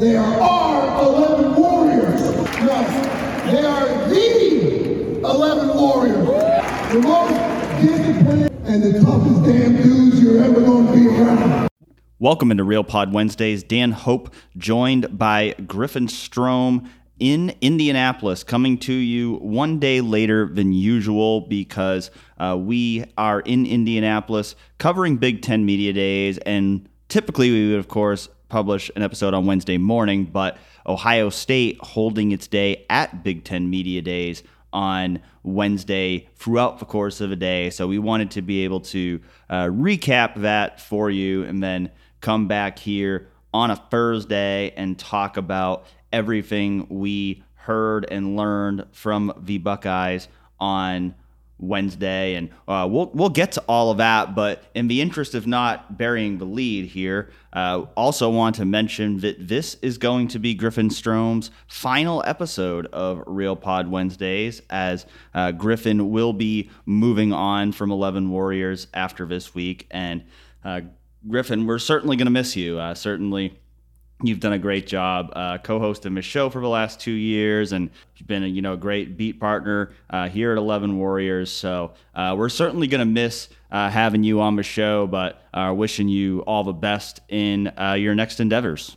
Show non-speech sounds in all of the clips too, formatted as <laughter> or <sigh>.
They are our 11 Warriors. Yes, they are the 11 Warriors. The most disciplined and the toughest damn dudes you're ever going to be around. Welcome into Real Pod Wednesdays. Dan Hope joined by Griffin Strom in Indianapolis, coming to you one day later than usual because uh, we are in Indianapolis covering Big Ten Media Days. And typically, we would, of course, publish an episode on Wednesday morning, but Ohio State holding its day at Big Ten Media Days on Wednesday throughout the course of a day. So we wanted to be able to uh, recap that for you and then come back here on a Thursday and talk about everything we heard and learned from the Buckeyes on Wednesday, and uh, we'll we'll get to all of that. But in the interest of not burying the lead here, uh, also want to mention that this is going to be Griffin Strom's final episode of Real Pod Wednesdays, as uh, Griffin will be moving on from Eleven Warriors after this week. And uh, Griffin, we're certainly going to miss you. Uh, certainly You've done a great job uh, co-hosting the show for the last two years, and you've been a you know great beat partner uh, here at Eleven Warriors. So uh, we're certainly going to miss uh, having you on the show, but uh, wishing you all the best in uh, your next endeavors.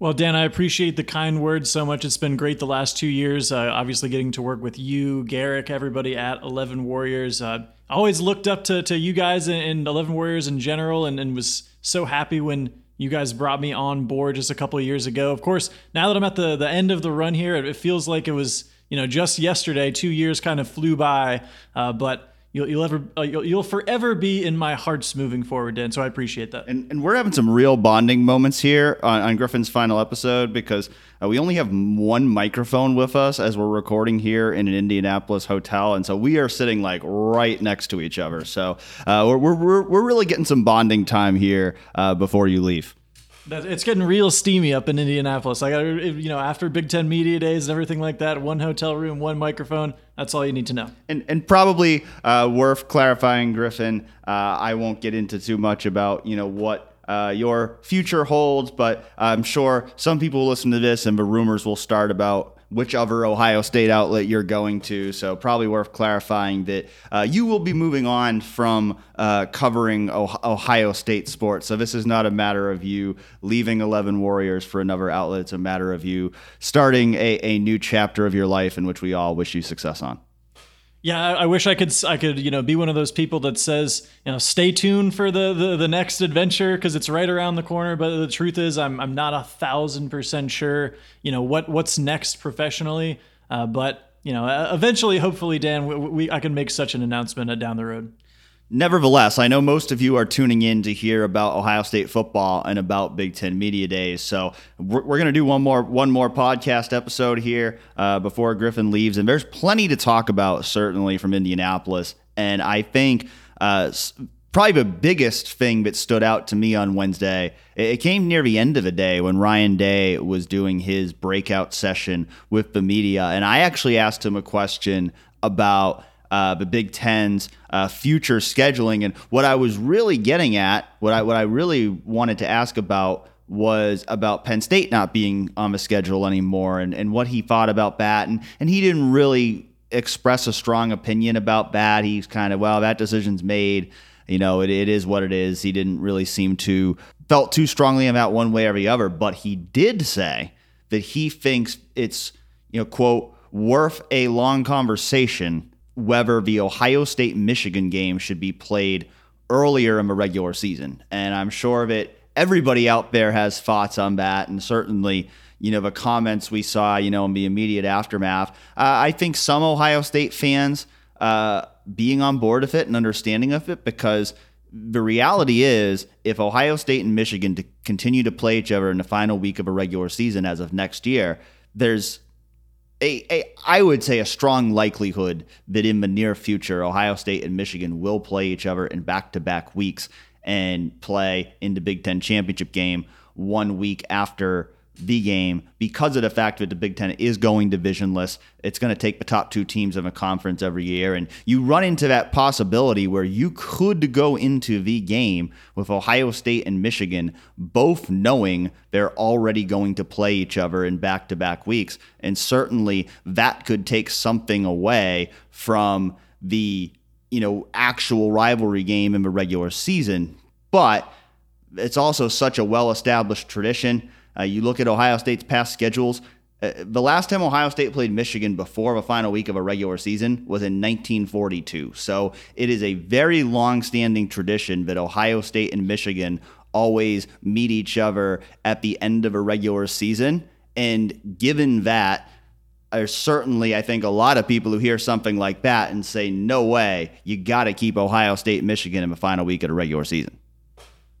Well, Dan, I appreciate the kind words so much. It's been great the last two years. obviously, getting to work with you, Garrick, everybody at Eleven Warriors. Always looked up to, to you guys and Eleven Warriors in general, and, and was so happy when you guys brought me on board just a couple of years ago. Of course, now that I'm at the the end of the run here, it, feels like it was you know just yesterday. Two years kind of flew by, uh, but. You'll, you'll ever uh, you'll, you'll forever be in my hearts moving forward, Dan. So I appreciate that. And, and we're having some real bonding moments here on, on Griffin's final episode because uh, we only have one microphone with us as we're recording here in an Indianapolis hotel, and so we are sitting like right next to each other. So uh, we're, we're we're really getting some bonding time here uh, before you leave. It's getting real steamy up in Indianapolis. I got you know after Big Ten media days and everything like that. One hotel room, one microphone. That's all you need to know. And and probably uh, worth clarifying, Griffin. Uh, I won't get into too much about you know what uh, your future holds, but I'm sure some people will listen to this and the rumors will start about which other Ohio State outlet you're going to. So probably worth clarifying that uh, you will be moving on from uh, covering Ohio State sports. So this is not a matter of you leaving 11 Warriors for another outlet. It's a matter of you starting a, a new chapter of your life in which we all wish you success on. Yeah, I wish I could. I could, you know, be one of those people that says, you know, stay tuned for the the, the next adventure because it's right around the corner. But the truth is, I'm I'm not a thousand percent sure, you know, what what's next professionally. Uh, but you know, eventually, hopefully, Dan, we, we I can make such an announcement down the road. Nevertheless, I know most of you are tuning in to hear about Ohio State football and about Big Ten Media Days. So we're, we're going to do one more one more podcast episode here uh, before Griffin leaves, and there's plenty to talk about certainly from Indianapolis. And I think uh, probably the biggest thing that stood out to me on Wednesday, it came near the end of the day when Ryan Day was doing his breakout session with the media, and I actually asked him a question about uh, the Big Ten's uh, future scheduling. And what I was really getting at, what I what I really wanted to ask about was about Penn State not being on the schedule anymore and, and what he thought about that. And and he didn't really express a strong opinion about that. He's kind of, well, that decision's made. You know, it, it is what it is. He didn't really seem to felt too strongly about one way or the other, but he did say that he thinks it's, you know, quote, worth a long conversation whether the Ohio State Michigan game should be played earlier in the regular season. And I'm sure that everybody out there has thoughts on that. And certainly, you know, the comments we saw, you know, in the immediate aftermath. Uh, I think some Ohio State fans uh, being on board with it and understanding of it because the reality is if Ohio State and Michigan to continue to play each other in the final week of a regular season as of next year, there's a, a, I would say a strong likelihood that in the near future, Ohio State and Michigan will play each other in back to back weeks and play in the Big Ten championship game one week after the game because of the fact that the Big Ten is going divisionless. It's going to take the top two teams of a conference every year. And you run into that possibility where you could go into the game with Ohio State and Michigan both knowing they're already going to play each other in back to back weeks. And certainly that could take something away from the you know actual rivalry game in the regular season but it's also such a well established tradition uh, you look at Ohio State's past schedules. Uh, the last time Ohio State played Michigan before the final week of a regular season was in 1942. So it is a very long standing tradition that Ohio State and Michigan always meet each other at the end of a regular season. And given that, there's certainly, I think, a lot of people who hear something like that and say, no way, you got to keep Ohio State Michigan in the final week of a regular season.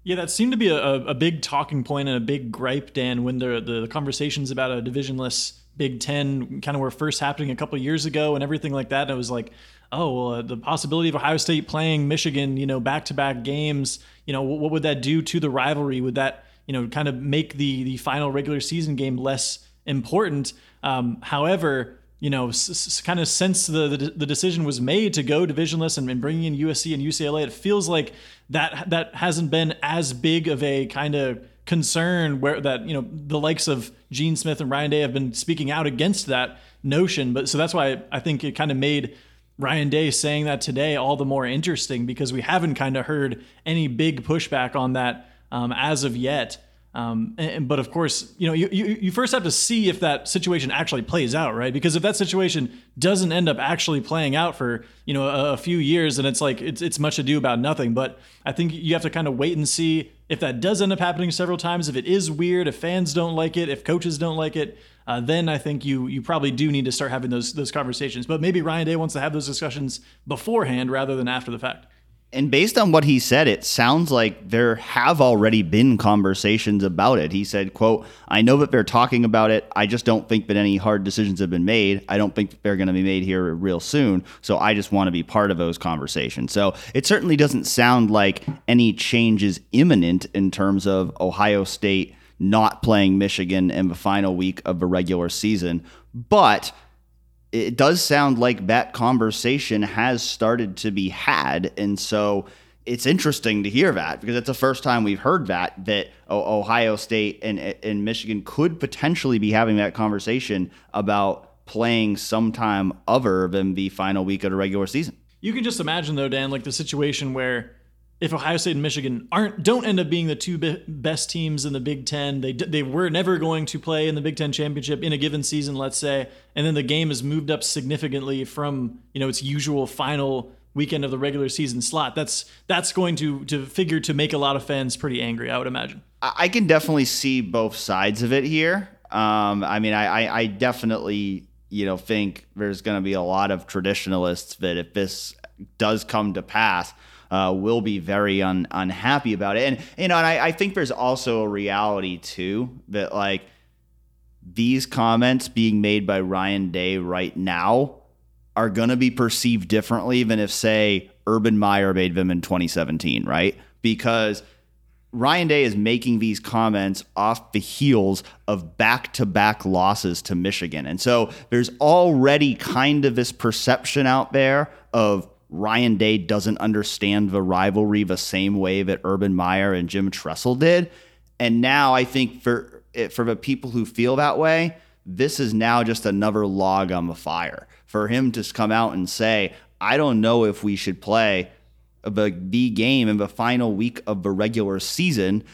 Yeah, that seemed to be a, a big talking point and a big gripe, Dan, when the, the conversations about a divisionless Big Ten kind of were first happening a couple years ago and everything like that. And it was like, oh, well, uh, the possibility of Ohio State playing Michigan, you know, back to back games, you know, what, what would that do to the rivalry? Would that, you know, kind of make the the final regular season game less important? Um, however, you know, s- s- kind of since the, the, the decision was made to go divisionless and, and bringing in USC and UCLA, it feels like that that hasn't been as big of a kind of concern where that you know the likes of Gene Smith and Ryan Day have been speaking out against that notion. But so that's why I think it kind of made Ryan Day saying that today all the more interesting because we haven't kind of heard any big pushback on that um, as of yet. Um, and, but of course, you know, you, you, you first have to see if that situation actually plays out, right? Because if that situation doesn't end up actually playing out for you know a, a few years, then it's like it's it's much ado about nothing. But I think you have to kind of wait and see if that does end up happening several times. If it is weird, if fans don't like it, if coaches don't like it, uh, then I think you you probably do need to start having those those conversations. But maybe Ryan Day wants to have those discussions beforehand rather than after the fact. And based on what he said, it sounds like there have already been conversations about it. He said, quote, I know that they're talking about it. I just don't think that any hard decisions have been made. I don't think they're going to be made here real soon. So I just want to be part of those conversations. So it certainly doesn't sound like any change is imminent in terms of Ohio State not playing Michigan in the final week of the regular season. But it does sound like that conversation has started to be had. And so it's interesting to hear that because it's the first time we've heard that, that Ohio State and, and Michigan could potentially be having that conversation about playing sometime other than the final week of the regular season. You can just imagine, though, Dan, like the situation where if Ohio State and Michigan aren't don't end up being the two be- best teams in the Big Ten, they they were never going to play in the Big Ten championship in a given season, let's say, and then the game is moved up significantly from you know its usual final weekend of the regular season slot. That's that's going to to figure to make a lot of fans pretty angry, I would imagine. I can definitely see both sides of it here. Um, I mean, I, I, I definitely you know think there's going to be a lot of traditionalists that if this does come to pass uh, will be very un- unhappy about it. And you know, and I, I think there's also a reality too that like these comments being made by Ryan Day right now are going to be perceived differently than if, say, Urban Meyer made them in 2017, right? Because Ryan Day is making these comments off the heels of back to back losses to Michigan. And so there's already kind of this perception out there of Ryan Day doesn't understand the rivalry the same way that Urban Meyer and Jim Tressel did. And now I think for for the people who feel that way, this is now just another log on the fire. For him to come out and say, I don't know if we should play the B game in the final week of the regular season.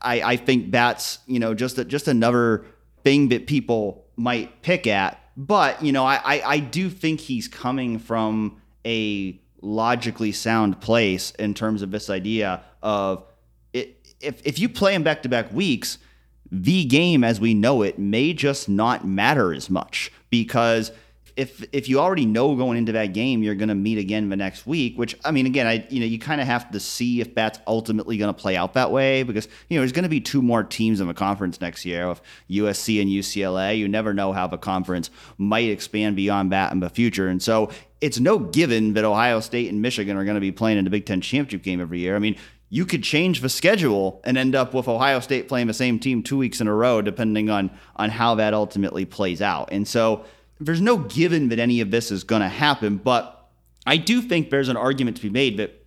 I, I think that's, you know, just a, just another thing that people might pick at. But, you know, I, I, I do think he's coming from a logically sound place in terms of this idea of it, if if you play in back to back weeks, the game as we know it may just not matter as much because if if you already know going into that game you're going to meet again the next week which i mean again i you know you kind of have to see if that's ultimately going to play out that way because you know there's going to be two more teams in the conference next year. Of usc and ucla you never know how the conference might expand beyond that in the future. And so it's no given that ohio state and michigan are going to be playing in the big ten championship game every year. I mean you could change the schedule and end up with Ohio State playing the same team two weeks in a row, depending on on how that ultimately plays out. And so there's no given that any of this is going to happen, but I do think there's an argument to be made that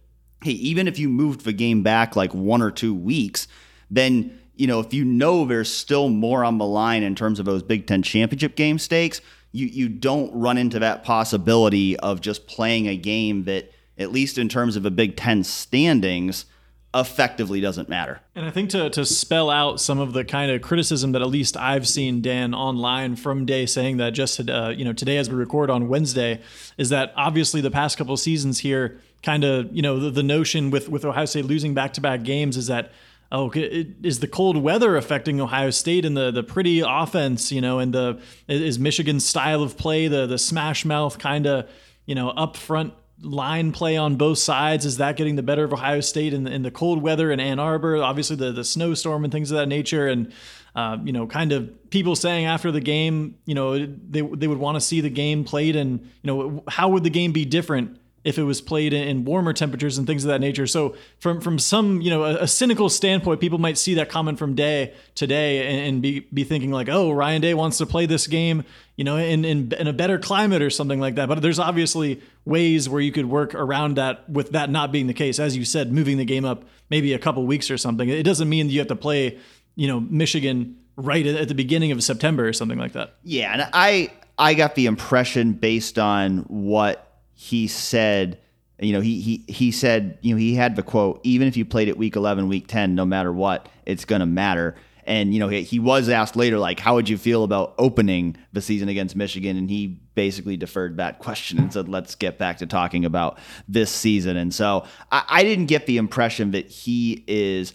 hey, even if you moved the game back like one or two weeks, then you know if you know there's still more on the line in terms of those Big Ten championship game stakes, you you don't run into that possibility of just playing a game that at least in terms of a Big Ten standings effectively doesn't matter. And I think to, to spell out some of the kind of criticism that at least I've seen Dan online from Day saying that just uh, you know today as we record on Wednesday is that obviously the past couple seasons here kind of you know the, the notion with with Ohio State losing back to back games is that oh is the cold weather affecting Ohio State and the the pretty offense you know and the is Michigan's style of play the the smash mouth kind of you know up front line play on both sides? Is that getting the better of Ohio State in the, in the cold weather in Ann Arbor? Obviously, the, the snowstorm and things of that nature. And, uh, you know, kind of people saying after the game, you know, they, they would want to see the game played. And, you know, how would the game be different if it was played in warmer temperatures and things of that nature. So from from some you know a, a cynical standpoint, people might see that comment from Day today and, and, be be thinking like, oh, Ryan Day wants to play this game, you know, in, in in a better climate or something like that. But there's obviously ways where you could work around that with that not being the case. As you said, moving the game up maybe a couple weeks or something. It doesn't mean you have to play, you know, Michigan right at the beginning of September or something like that. Yeah, and I I got the impression based on what he said, you know, he he he said, you know, he had the quote, even if you played it week 11, week 10, no matter what, it's going to matter. And you know, he, he was asked later, like, how would you feel about opening the season against Michigan? And he basically deferred that <laughs> question and said, let's get back to talking about this season. And so I, I didn't get the impression that he is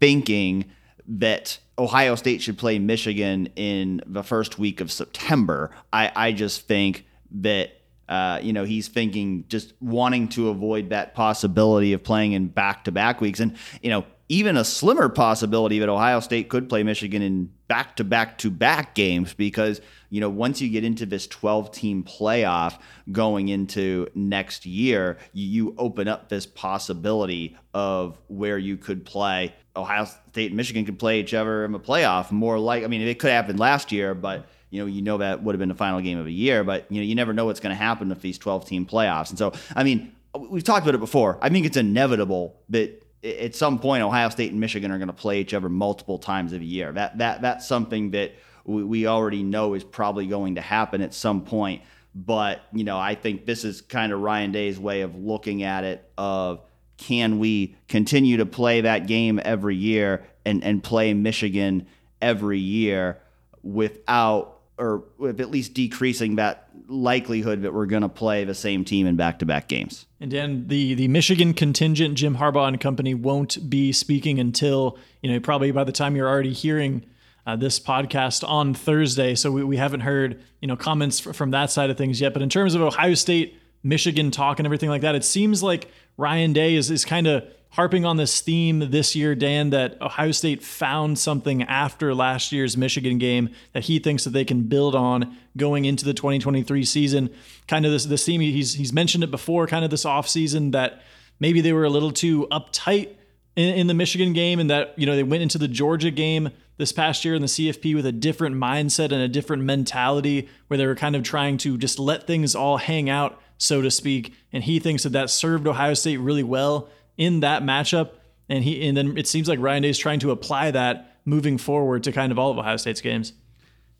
thinking that Ohio State should play Michigan in the first week of September. I, I just think that uh, you know, he's thinking just wanting to avoid that possibility of playing in back to back weeks. And, you know, even a slimmer possibility that Ohio State could play Michigan in back to back to back games because, you know, once you get into this 12 team playoff going into next year, you, open up this possibility of where you could play. Ohio State and Michigan could play each other in the playoff more like, I mean, it could happen last year, but you know, you know that would have been the final game of a year, but you know, you never know what's going to happen with these 12 team playoffs. And so, I mean, we've talked about it before. I think it's inevitable that at some point Ohio State and Michigan are going to play each other multiple times of a year. That that that's something that we we already know is probably going to happen at some point. But you know, I think this is kind of Ryan Day's way of looking at it. Of can we continue to play that game every year and and play Michigan every year without or with at least decreasing that likelihood that we're going to play the same team in back-to-back games. And then the the Michigan contingent, Jim Harbaugh and company, won't be speaking until you know probably by the time you're already hearing uh, this podcast on Thursday. So we, we haven't heard you know comments from that side of things yet. But in terms of Ohio State, Michigan talk and everything like that, it seems like Ryan Day is is kind of harping on this theme this year, Dan, that Ohio State found something after last year's Michigan game that he thinks that they can build on going into the 2023 season. Kind of this theme he's he's mentioned it before, kind of this offseason that maybe they were a little too uptight in, in the Michigan game and that, you know, they went into the Georgia game this past year in the CFP with a different mindset and a different mentality where they were kind of trying to just let things all hang out, so to speak. And he thinks that that served Ohio State really well in that matchup. And he and then it seems like Ryan Day is trying to apply that moving forward to kind of all of Ohio State's games.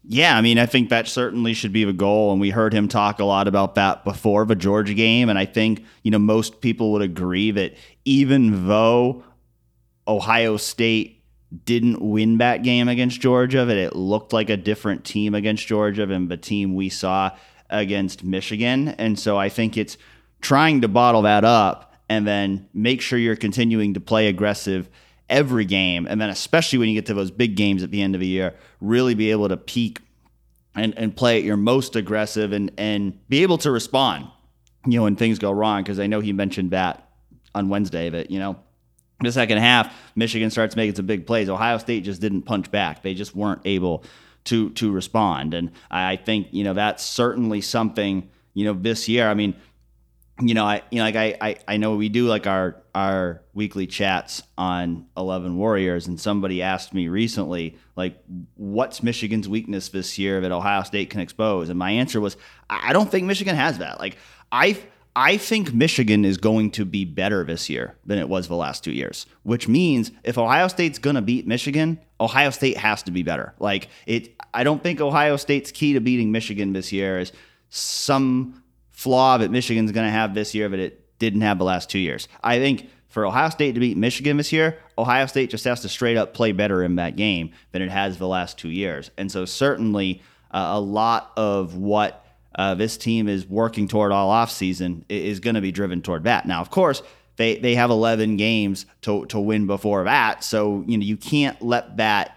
Yeah, I mean, I think that certainly should be the goal. And we heard him talk a lot about that before the Georgia game. And I think, you know, most people would agree that even though Ohio State didn't win that game against Georgia, that it looked like a different team against Georgia than the team we saw against Michigan. And so I think it's trying to bottle that up and then make sure you're continuing to play aggressive every game. And then, especially when you get to those big games at the end of the year, really be able to peak and, and play at your most aggressive and, and be able to respond, you know, when things go wrong. Because I know he mentioned that on Wednesday that, you know, the second half, Michigan starts making some big plays. Ohio State just didn't punch back. They just weren't able to to respond. And I think, you know, that's certainly something, you know, this year. I mean, you know, I you know like I, I I know we do like our our weekly chats on Eleven Warriors, and somebody asked me recently like, what's Michigan's weakness this year that Ohio State can expose? And my answer was, I don't think Michigan has that. Like I. I think Michigan is going to be better this year than it was the last two years, which means if Ohio State's to beat Michigan, Ohio State has to be better. Like it, I don't think Ohio State's key to beating Michigan this year is some flaw that Michigan's going to have this year that it didn't have the last two years. I think for Ohio State to beat Michigan this year, Ohio State just has to straight up play better in that game than it has the last two years. And so certainly uh, a lot of what uh, this team is working toward all offseason is going to be driven toward that. Now, of course, they, they have 11 games to, to win before that. So, you know, you can't let that,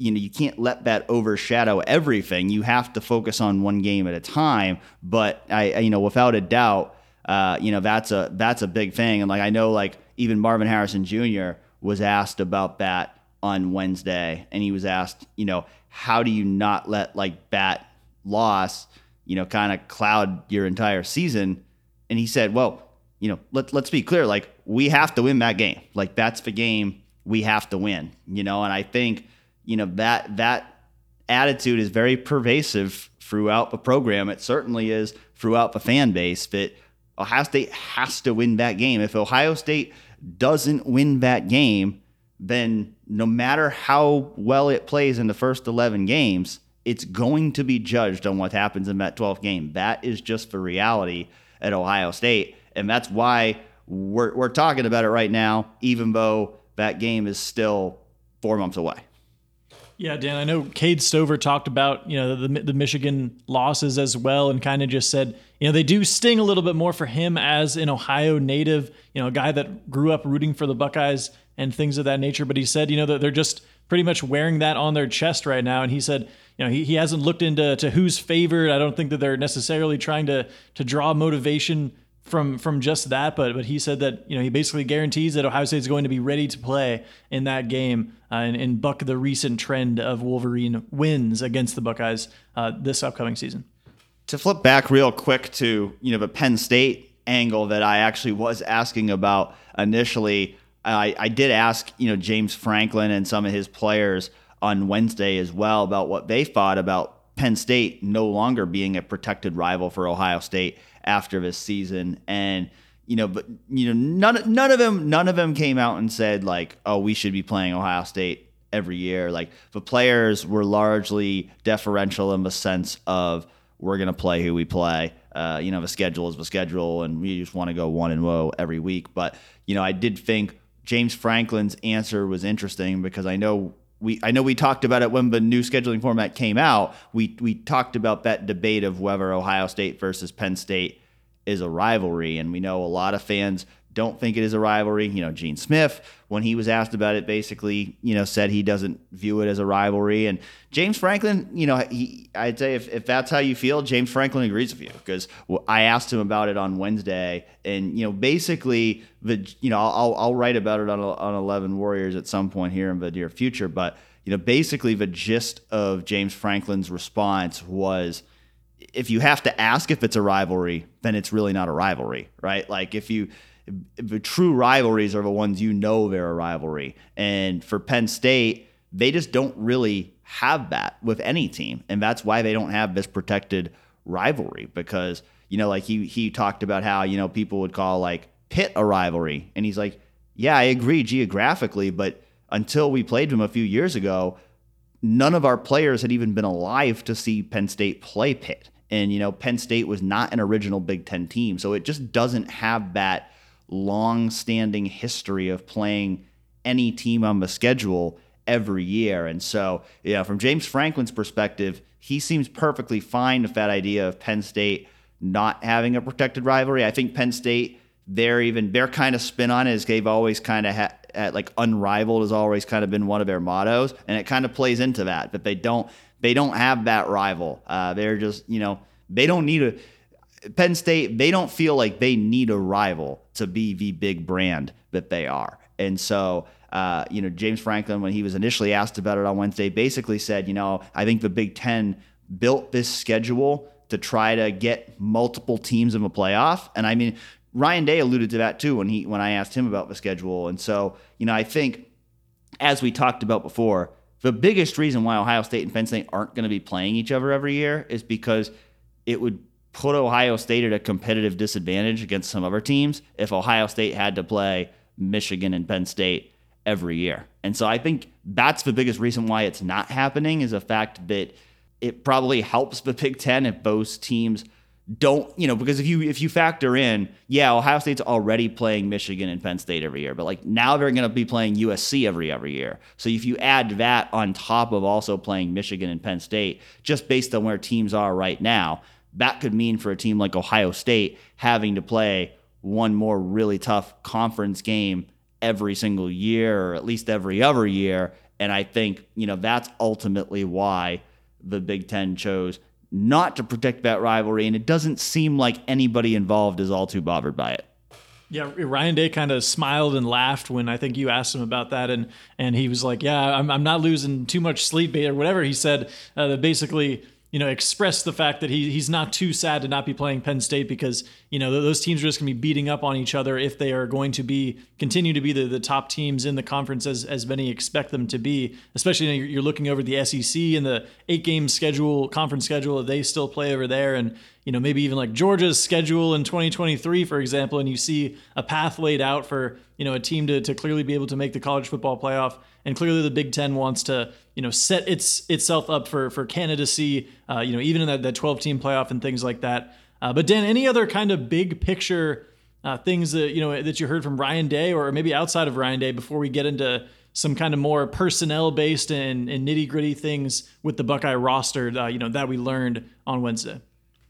you know, you can't let that overshadow everything. You have to focus on one game at a time. But I, I you know, without a doubt, uh, you know, that's a, that's a big thing. And like, I know like even Marvin Harrison Jr. was asked about that on Wednesday and he was asked, you know, how do you not let like that loss, you know, kind of cloud your entire season? And he said, well, you know, let, let's be clear. Like, we have to win that game. Like, that's the game we have to win, you know? And I think, you know, that, that attitude is very pervasive throughout the program. It certainly is throughout the fan base that Ohio State has to win that game. If Ohio State doesn't win that game, then no matter how well it plays in the first 11 games, it's going to be judged on what happens in that 12th game. That is just the reality at Ohio State. And that's why we're, we're talking about it right now, even though that game is still four months away. Yeah, Dan, I know Cade Stover talked about, you know, the, the Michigan losses as well and kind of just said, you know, they do sting a little bit more for him as an Ohio native, you know, a guy that grew up rooting for the Buckeyes and things of that nature. But he said, you know, that they're just pretty much wearing that on their chest right now. And he said, you know, he, he hasn't looked into to who's favored. I don't think that they're necessarily trying to to draw motivation from from just that, but but he said that you know he basically guarantees that Ohio State is going to be ready to play in that game uh, and, and, buck the recent trend of Wolverine wins against the Buckeyes uh, this upcoming season. To flip back real quick to you know the Penn State angle that I actually was asking about initially, I, I did ask you know James Franklin and some of his players on Wednesday as well about what they thought about Penn State no longer being a protected rival for Ohio State after this season. And you know but you know none none of them none of them came out and said like oh we should be playing Ohio State every year. Like the players were largely deferential in the sense of we're going to play who we play. Uh, you know the schedule is the schedule and we just want to go one and woe every week. But you know I did think James Franklin's answer was interesting because I know we I know we talked about it when the new scheduling format came out. We we talked about that debate of whether Ohio State versus Penn State is a rivalry, and we know a lot of fans don't think it is a rivalry. You know, Gene Smith, when he was asked about it, basically, you know, said he doesn't view it as a rivalry. And James Franklin, you know, he, I'd say if, if that's how you feel, James Franklin agrees with you because I asked him about it on Wednesday, and you know, basically, the you know, I'll I'll write about it on on Eleven Warriors at some point here in the near future, but you know, basically, the gist of James Franklin's response was if you have to ask if it's a rivalry, then it's really not a rivalry, right? Like if you the true rivalries are the ones you know they're a rivalry. And for Penn State, they just don't really have that with any team. And that's why they don't have this protected rivalry because, you know, like he he talked about how, you know, people would call like Pitt a rivalry. And he's like, yeah, I agree geographically, but until we played them a few years ago, none of our players had even been alive to see Penn State play Pitt. And, you know, Penn State was not an original Big Ten team. So it just doesn't have that long standing history of playing any team on the schedule every year. And so, yeah, from James Franklin's perspective, he seems perfectly fine with that idea of Penn State not having a protected rivalry. I think Penn State, they're even their kind of spin on it is they've always kind of had like unrivaled has always kind of been one of their mottos, and it kind of plays into that. But they don't they don't have that rival. Uh, they're just you know they don't need a Penn State, they don't feel like they need a rival to be the big brand that they are. And so, uh, you know, James Franklin, when he was initially asked about it on Wednesday, basically said, you know, I think the Big Ten built this schedule to try to get multiple teams in a playoff. And I mean, Ryan Day alluded to that too when he when I asked him about the schedule. And so, you know, I think as we talked about before, the biggest reason why Ohio State and Penn State aren't going to be playing each other every year is because it would put Ohio State at a competitive disadvantage against some other teams if Ohio State had to play Michigan and Penn State every year. And so I think that's the biggest reason why it's not happening is the fact that it probably helps the Big Ten if both teams don't you know because if you if you factor in yeah ohio state's already playing michigan and penn state every year but like now they're going to be playing usc every every year so if you add that on top of also playing michigan and penn state just based on where teams are right now that could mean for a team like ohio state having to play one more really tough conference game every single year or at least every other year and i think you know that's ultimately why the big ten chose not to protect that rivalry, and it doesn't seem like anybody involved is all too bothered by it. Yeah, Ryan Day kind of smiled and laughed when I think you asked him about that, and and he was like, "Yeah, I'm, I'm not losing too much sleep or whatever." He said uh, that basically you know, express the fact that he, he's not too sad to not be playing Penn State because, you know, those teams are just going to be beating up on each other if they are going to be continue to be the, the top teams in the conference as, as many expect them to be. Especially you know, you're, you're looking over the SEC and the eight game schedule, conference schedule that they still play over there. And, you know, maybe even like Georgia's schedule in 2023, for example, and you see a path laid out for, you know, a team to, to clearly be able to make the college football playoff and clearly the Big Ten wants to you know set its itself up for for candidacy. Uh, you know, even in that, that 12 team playoff and things like that. Uh, but Dan, any other kind of big picture uh, things that you know that you heard from Ryan Day, or maybe outside of Ryan Day, before we get into some kind of more personnel based and, and nitty gritty things with the Buckeye roster, uh, you know, that we learned on Wednesday.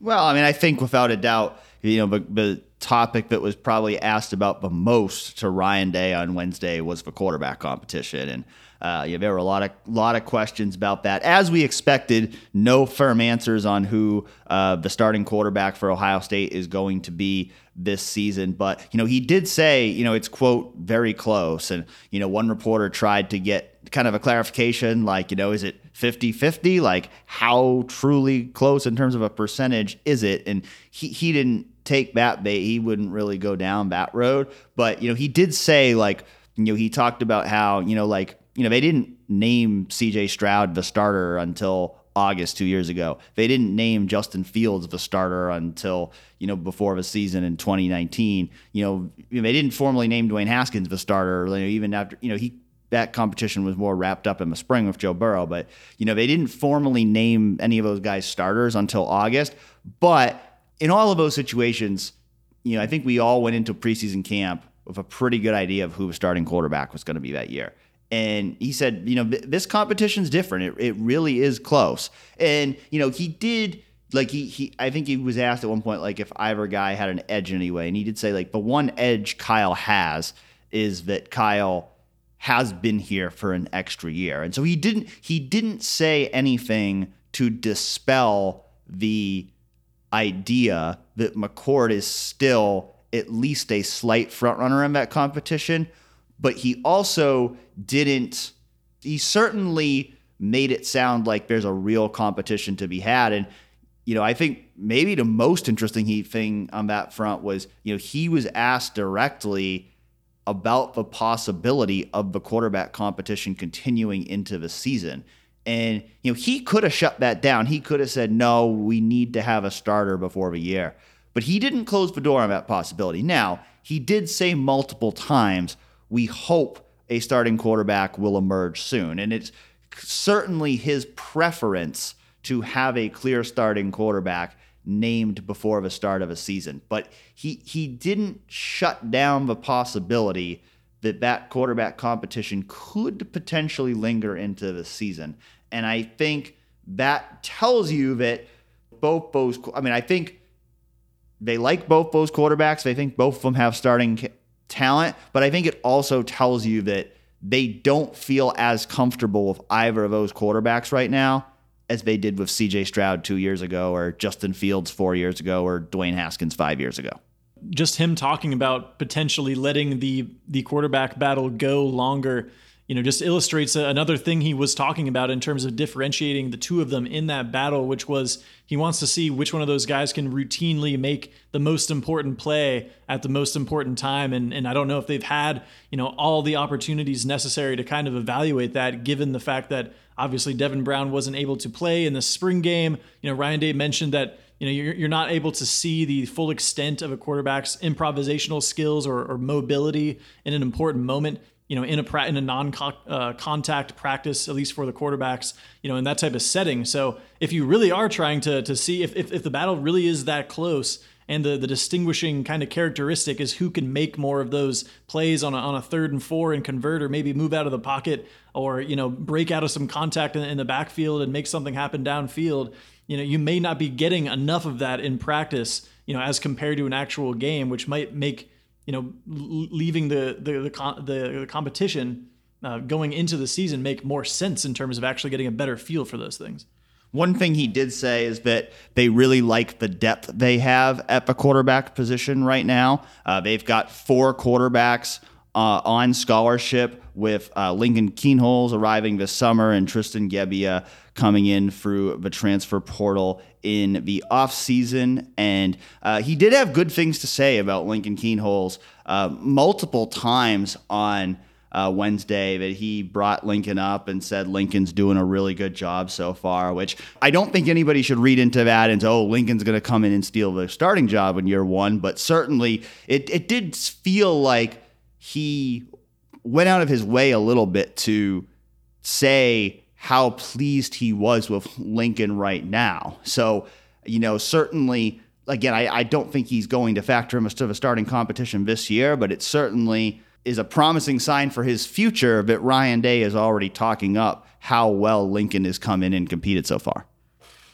Well, I mean, I think without a doubt, you know, but, the topic that was probably asked about the most to Ryan Day on Wednesday was the quarterback competition, and uh, yeah, there were a lot of lot of questions about that, as we expected. No firm answers on who uh, the starting quarterback for Ohio State is going to be this season. But you know, he did say, you know, it's quote very close, and you know, one reporter tried to get kind of a clarification, like you know, is it 50-50? Like how truly close in terms of a percentage is it? And he he didn't take that bait. He wouldn't really go down that road. But you know, he did say like you know he talked about how you know like you know, they didn't name CJ Stroud the starter until August two years ago. They didn't name Justin Fields the starter until, you know, before the season in 2019. You know, they didn't formally name Dwayne Haskins the starter, you know, even after, you know, he that competition was more wrapped up in the spring with Joe Burrow. But, you know, they didn't formally name any of those guys starters until August. But in all of those situations, you know, I think we all went into preseason camp with a pretty good idea of who the starting quarterback was going to be that year. And he said, you know, this competition's different. It, it really is close. And, you know, he did like he he I think he was asked at one point like if either guy had an edge anyway, and he did say like the one edge Kyle has is that Kyle has been here for an extra year. And so he didn't he didn't say anything to dispel the idea that McCord is still at least a slight frontrunner in that competition, but he also didn't, he certainly made it sound like there's a real competition to be had. And, you know, I think maybe the most interesting thing on that front was, you know, he was asked directly about the possibility of the quarterback competition continuing into the season. And, you know, he could have shut that down. He could have said, no, we need to have a starter before the year. But he didn't close the door on that possibility. Now, he did say multiple times, we hope a starting quarterback will emerge soon. And it's certainly his preference to have a clear starting quarterback named before the start of a season. But he he didn't shut down the possibility that that quarterback competition could potentially linger into the season. And I think that tells you that both those I mean I think they like both those quarterbacks. They think both of them have starting talent, but I think it also tells you that they don't feel as comfortable with either of those quarterbacks right now as they did with CJ Stroud two years ago, or Justin Fields four years ago, or Dwayne Haskins five years ago. Just him talking about potentially letting the the quarterback battle go longer you know, just illustrates another thing he was talking about in terms of differentiating the two of them in that battle, which was he wants to see which one of those guys can routinely make the most important play at the most important time. And, and I don't know if they've had, you know, all the opportunities necessary to kind of evaluate that, given the fact that obviously Devin Brown wasn't able to play in the spring game. You know, Ryan Day mentioned that you know you're, you're not able to see the full extent of a quarterback's improvisational skills or, or mobility in an important moment you know, in a pra- in a non-contact uh, practice, at least for the quarterbacks, you know, in that type of setting. So if you really are trying to to see if if, if the battle really is that close, and the, the distinguishing kind of characteristic is who can make more of those plays on a, on a third and four and convert or maybe move out of the pocket or you know break out of some contact in, in the backfield and make something happen downfield you know you may not be getting enough of that in practice you know as compared to an actual game which might make you know, leaving the the the, the, the competition uh, going into the season make more sense in terms of actually getting a better feel for those things. One thing he did say is that they really like the depth they have at the quarterback position right now. Uh, they've got four quarterbacks uh, on scholarship with uh, Lincoln Kienholz arriving this summer and Tristan Gebbia coming in through the transfer portal in the offseason. And uh, he did have good things to say about Lincoln Kienholz uh, multiple times on uh, Wednesday that he brought Lincoln up and said Lincoln's doing a really good job so far, which I don't think anybody should read into that and say, oh, Lincoln's going to come in and steal the starting job in year one. But certainly it, it did feel like he went out of his way a little bit to say how pleased he was with Lincoln right now. So, you know, certainly, again, I, I don't think he's going to factor him into the starting competition this year, but it certainly is a promising sign for his future that Ryan Day is already talking up how well Lincoln has come in and competed so far.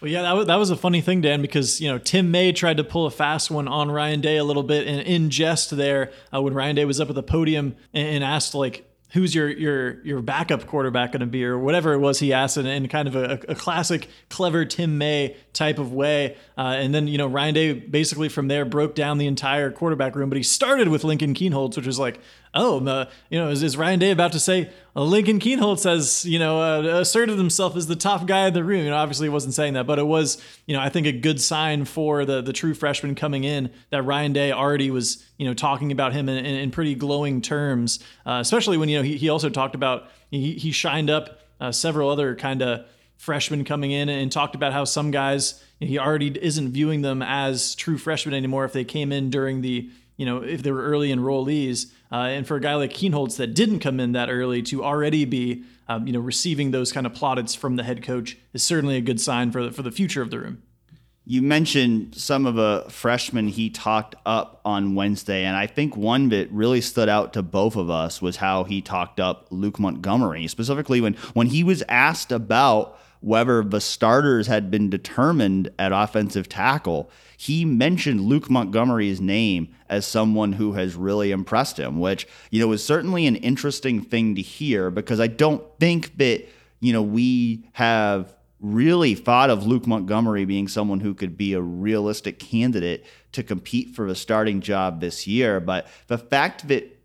Well, yeah, that was, that was a funny thing, Dan, because you know Tim May tried to pull a fast one on Ryan Day a little bit in, in jest there uh, when Ryan Day was up at the podium and, and asked like, who's your your your backup quarterback going to be or whatever it was he asked in, in kind of a, a, classic clever Tim May type of way. Uh, and then you know Ryan Day basically from there broke down the entire quarterback room but he started with Lincoln Kienholz which was like oh you know is, is Ryan Day about to say Lincoln Kienholz has you know uh, asserted himself as the top guy in the room. You know obviously he wasn't saying that but it was you know I think a good sign for the the true freshman coming in that Ryan Day already was you know talking about him in, in, in pretty glowing terms uh, especially when you know he, he also talked about he, he shined up uh, several other kind of freshmen coming in and talked about how some guys he already isn't viewing them as true freshmen anymore if they came in during the you know if they were early enrollees uh, and for a guy like Kienholz that didn't come in that early to already be um, you know receiving those kind of plaudits from the head coach is certainly a good sign for the, for the future of the room. You mentioned some of the freshmen he talked up on Wednesday, and I think one that really stood out to both of us was how he talked up Luke Montgomery, specifically when when he was asked about whether the starters had been determined at offensive tackle, he mentioned Luke Montgomery's name as someone who has really impressed him, which, you know, is certainly an interesting thing to hear because I don't think that, you know, we have really thought of Luke Montgomery being someone who could be a realistic candidate to compete for the starting job this year. But the fact that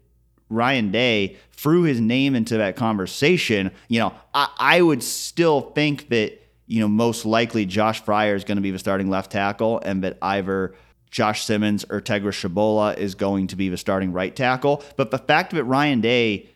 Ryan Day threw his name into that conversation, you know, I, I would still think that, you know, most likely Josh Fryar is going to be the starting left tackle and that either Josh Simmons or Tegra Tshabola is going to be the starting right tackle. But the fact that Ryan Day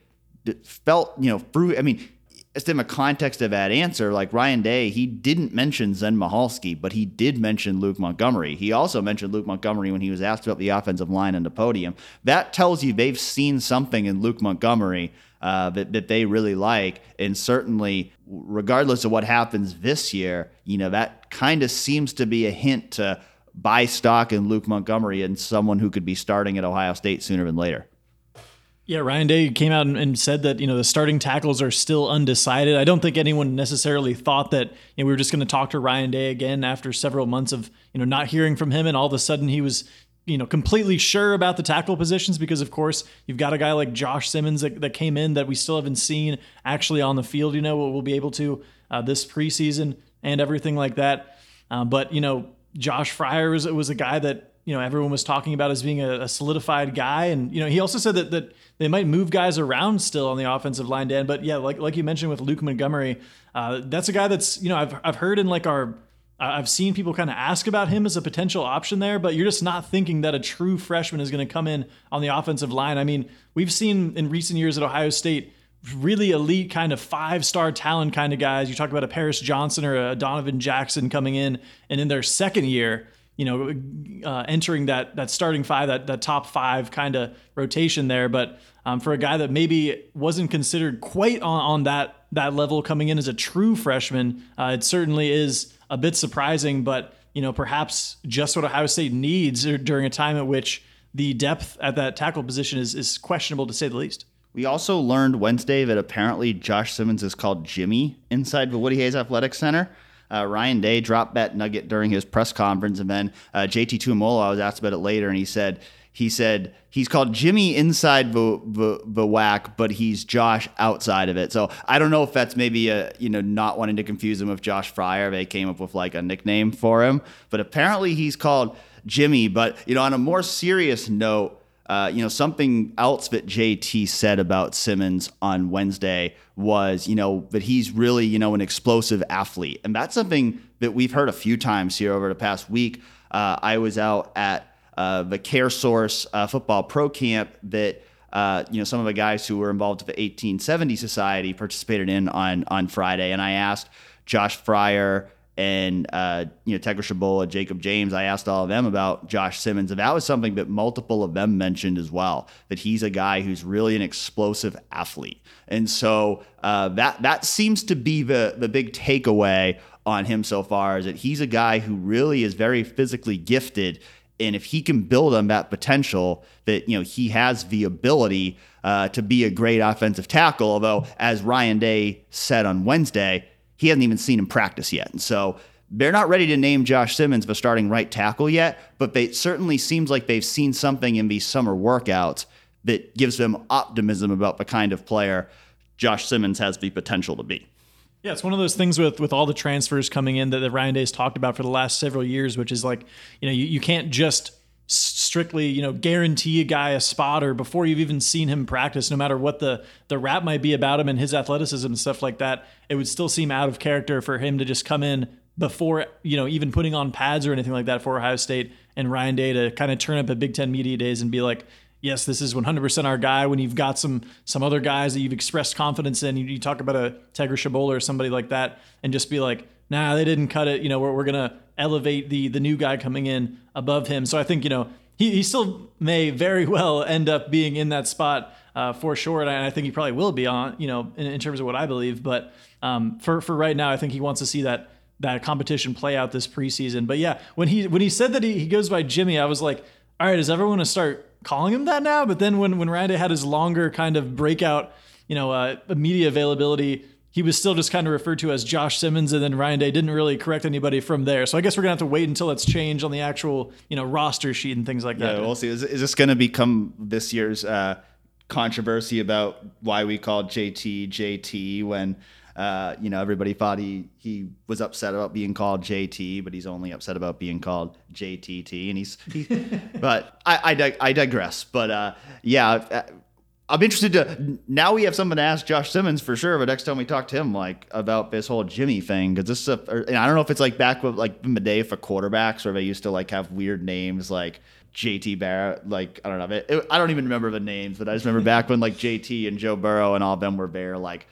felt, you know, through, I mean, just in the context of that answer, like Ryan Day, he didn't mention Zen Michalski, but he did mention Luke Montgomery. He also mentioned Luke Montgomery when he was asked about the offensive line and the podium. That tells you they've seen something in Luke Montgomery uh, that, that they really like. And certainly, regardless of what happens this year, you know, that kind of seems to be a hint to buy stock in Luke Montgomery and someone who could be starting at Ohio State sooner than later. Yeah, Ryan Day came out and said that you know the starting tackles are still undecided. I don't think anyone necessarily thought that you know, we were just going to talk to Ryan Day again after several months of you know not hearing from him, and all of a sudden he was you know completely sure about the tackle positions because of course you've got a guy like Josh Simmons that, that came in that we still haven't seen actually on the field. You know, we'll, be able to uh, this preseason and everything like that. Uh, but you know, Josh Fryar was was a guy that you know everyone was talking about as being a, a, solidified guy. And you know he also said that that they might move guys around still on the offensive line, Dan. But yeah, like like you mentioned with Luke Montgomery, uh, that's a guy that's you know I've I've heard in like our I've seen people kind of ask about him as a potential option there, but you're just not thinking that a true freshman is going to come in on the offensive line. I mean, we've seen in recent years at Ohio State really elite kind of five star talent kind of guys. You talk about a Paris Johnson or a Donovan Jackson coming in, and in their second year, you know, uh, entering that that starting five, that that top five kind of rotation there. But um, for a guy that maybe wasn't considered quite on, on that that level coming in as a true freshman, uh, it certainly is a bit surprising. But you know, perhaps just what Ohio State needs during a time at which the depth at that tackle position is is questionable to say the least. We also learned Wednesday that apparently Josh Simmons is called Jimmy inside the Woody Hayes Athletic Center. Uh, Ryan Day dropped that nugget during his press conference, and then uh, JT Tuimoloau, I was asked about it later, and he said he said he's called Jimmy inside the, the the WAC, but he's Josh outside of it. So I don't know if that's maybe a you know not wanting to confuse him with Josh Fryar. They came up with like a nickname for him, but apparently he's called Jimmy. But you know, on a more serious note. Uh, you know, something else that JT said about Simmons on Wednesday was, you know, that he's really, you know, an explosive athlete. And that's something that we've heard a few times here over the past week. Uh, I was out at uh, the CareSource uh, football pro camp that. Uh, you know, some of the guys who were involved with the 1870 Society participated in on on Friday, and I asked Josh Fryar and uh, you know Tegra Tshabola, Jakob James. I asked all of them about Josh Simmons, and that was something that multiple of them mentioned as well. That he's a guy who's really an explosive athlete, and so uh, that that seems to be the the big takeaway on him so far is that he's a guy who really is very physically gifted, and if he can build on that potential, that you know he has the ability uh, to be a great offensive tackle. Although, as Ryan Day said on Wednesday he hasn't even seen him practice yet. And so they're not ready to name Josh Simmons the starting right tackle yet, but they certainly seems like they've seen something in these summer workouts that gives them optimism about the kind of player Josh Simmons has the potential to be. Yeah, it's one of those things with with all the transfers coming in that, that Ryan Day's talked about for the last several years, which is like, you know, you, you can't just strictly, you know, guarantee a guy a spot or before you've even seen him practice, no matter what the the rap might be about him and his athleticism and stuff like that, it would still seem out of character for him to just come in before, you know, even putting on pads or anything like that for Ohio State and Ryan Day to kind of turn up at Big Ten media days and be like, yes, this is 100% our guy. When you've got some some other guys that you've expressed confidence in, you, you talk about a Tegra Tshabola or somebody like that, and just be like, nah, they didn't cut it. You know, we're, we're gonna elevate the the new guy coming in above him. So I think you know he, he still may very <laughs> well end up being in that spot uh, for sure, and I, think he probably will be on you know in, in terms of what I believe. But um, for for right now, I think he wants to see that that competition play out this preseason. But yeah, when he when he said that he, he goes by Jimmy, I was like, all right, is everyone gonna start calling him that now? But then when when Randy had his longer kind of breakout, you know, uh, media availability he was still just kind of referred to as Josh Simmons, and then Ryan Day didn't really correct anybody from there. So I guess we're gonna have to wait until it's changed on the actual you know roster sheet and things like that. Yeah, we'll see. Is, is this to become this year's uh, controversy about why we called JT JT when? Uh, you know, everybody thought he he was upset about being called JT, but he's only upset about being called JTT, and he's. He, <laughs> but I I, dig- I digress. But uh, yeah, uh, I'm interested to now we have something to ask Josh Simmons for sure. But next time we talk to him, like about this whole Jimmy thing, because this is a, or, I don't know if it's like back with like in the day for quarterbacks, where they used to like have weird names like JT Barrett. Like I don't know, it, it, I don't even remember the names, but I just remember <laughs> back when like JT and Joe Burrow and all of them were there, like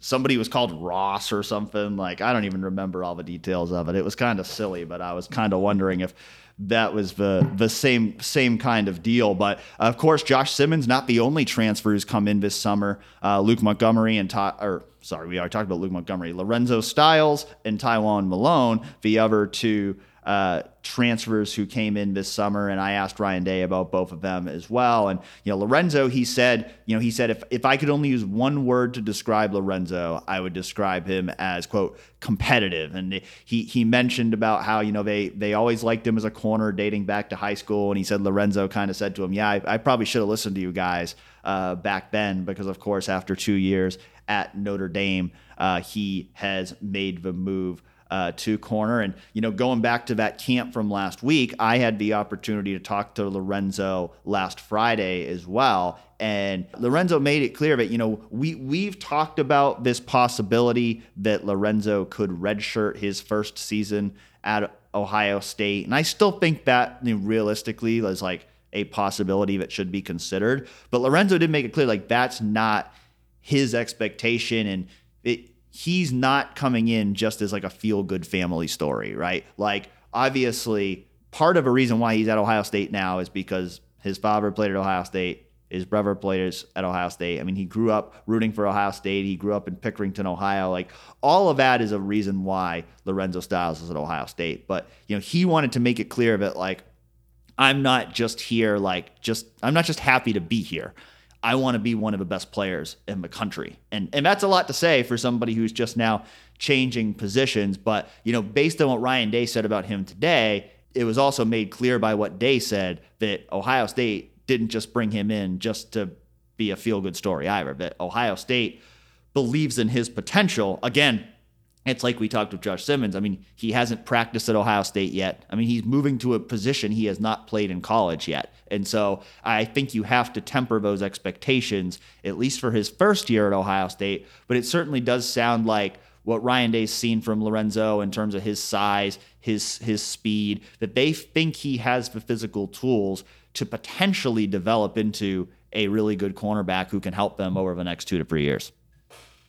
somebody was called Ross or something. Like I don't even remember all the details of it. It was kind of silly, but I was kind of wondering if that was the the same same kind of deal. But of course, Josh Simmons not the only transfer who's come in this summer. Uh, Luke Montgomery and or sorry, we already talked about Luke Montgomery, Lorenzo Styles and Tywone Malone, the other two uh, transfers who came in this summer, and I asked Ryan Day about both of them as well. And you know, Lorenzo, he said, you know, he said if if I could only use one word to describe Lorenzo, I would describe him as quote competitive. And he he mentioned about how you know they they always liked him as a corner dating back to high school, and he said Lorenzo kind of said to him, yeah, I, I probably should have listened to you guys uh, back then because of course after two years at Notre Dame. uh, he has made the move uh, to corner. And, you know, going back to that camp from last week, I had the opportunity to talk to Lorenzo last Friday as well. And Lorenzo made it clear that, you know, we, we've talked about this possibility that Lorenzo could redshirt his first season at Ohio State. And I still think that you know, realistically is like a possibility that should be considered. But Lorenzo did make it clear, like, that's not his expectation. And it, he's not coming in just as like a feel good family story, right? Like, obviously, part of a reason why he's at Ohio State now is because his father played at Ohio State. His brother played at Ohio State. I mean, he grew up rooting for Ohio State. He grew up in Pickerington, Ohio. Like all of that is a reason why Lorenzo Styles is at Ohio State. But you know, he wanted to make it clear that like I'm not just here, like just I'm not just happy to be here. I want to be one of the best players in the country. And and that's a lot to say for somebody who's just now changing positions, but you know, based on what Ryan Day said about him today, it was also made clear by what Day said that Ohio State didn't just bring him in just to be a feel good story either. That Ohio State believes in his potential. Again, it's like we talked with Josh Simmons. I mean, he hasn't practiced at Ohio State yet. I mean, he's moving to a position he has not played in college yet. And so I think you have to temper those expectations, at least for his first year at Ohio State. But it certainly does sound like what Ryan Day's seen from Lorenzo in terms of his size, his his speed, that they think he has the physical tools to potentially develop into a really good cornerback who can help them over the next two to three years.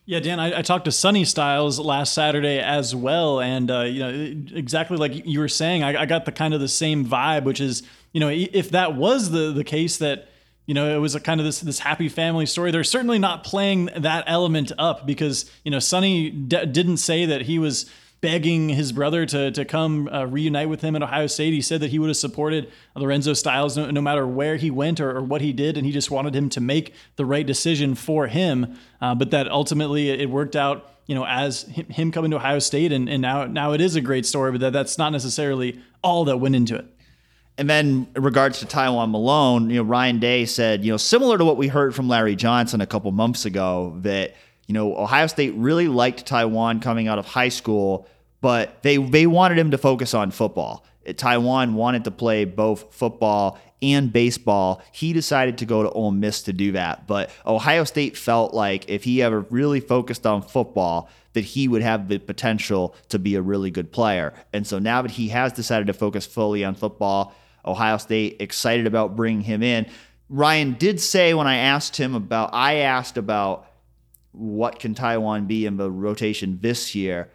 Yeah, Dan, I, I, talked to Sonny Styles last Saturday as well, and uh, you know exactly like you were saying, I, I, got the kind of the same vibe, which is you know if that was the the case that you know it was a kind of this this happy family story, they're certainly not playing that element up because you know Sonny d- didn't say that he was begging his brother to to come uh, reunite with him at Ohio State. He said that he would have supported Lorenzo Styles no, no matter where he went or, or, what he did, and he just wanted him to make the right decision for him. Uh, but that ultimately it worked out, you know, as him coming to Ohio State, and, and now now it is a great story. But that, that's not necessarily all that went into it. And then in regards to Tywone Malone, you know, Ryan Day said, you know, similar to what we heard from Larry Johnson a couple months ago, that you know, Ohio State really liked Tywone coming out of high school, but they they wanted him to focus on football. Tywone wanted to play both football and baseball. He decided to go to Ole Miss to do that. But Ohio State felt like if he ever really focused on football, that he would have the potential to be a really good player. And so now that he has decided to focus fully on football, Ohio State excited about bringing him in. Ryan did say when I asked him about, I asked about what can Tywone be in the rotation this year?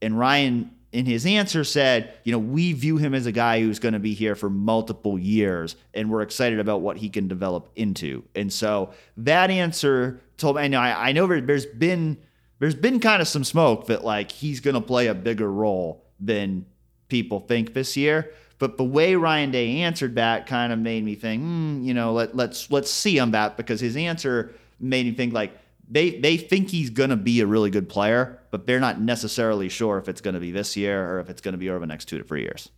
And Ryan, in his answer, said, you know, we view him as a guy who's going to be here for multiple years, and we're excited about what he can develop into. And so that answer told me, I, I know there's been there's been kind of some smoke that like he's going to play a bigger role than people think this year. But the way Ryan Day answered that kind of made me think, mm, you know, let, let's let's see on that because his answer made me think like they they think he's going to be a really good player, but they're not necessarily sure if it's going to be this year or if it's going to be over the next two to three years.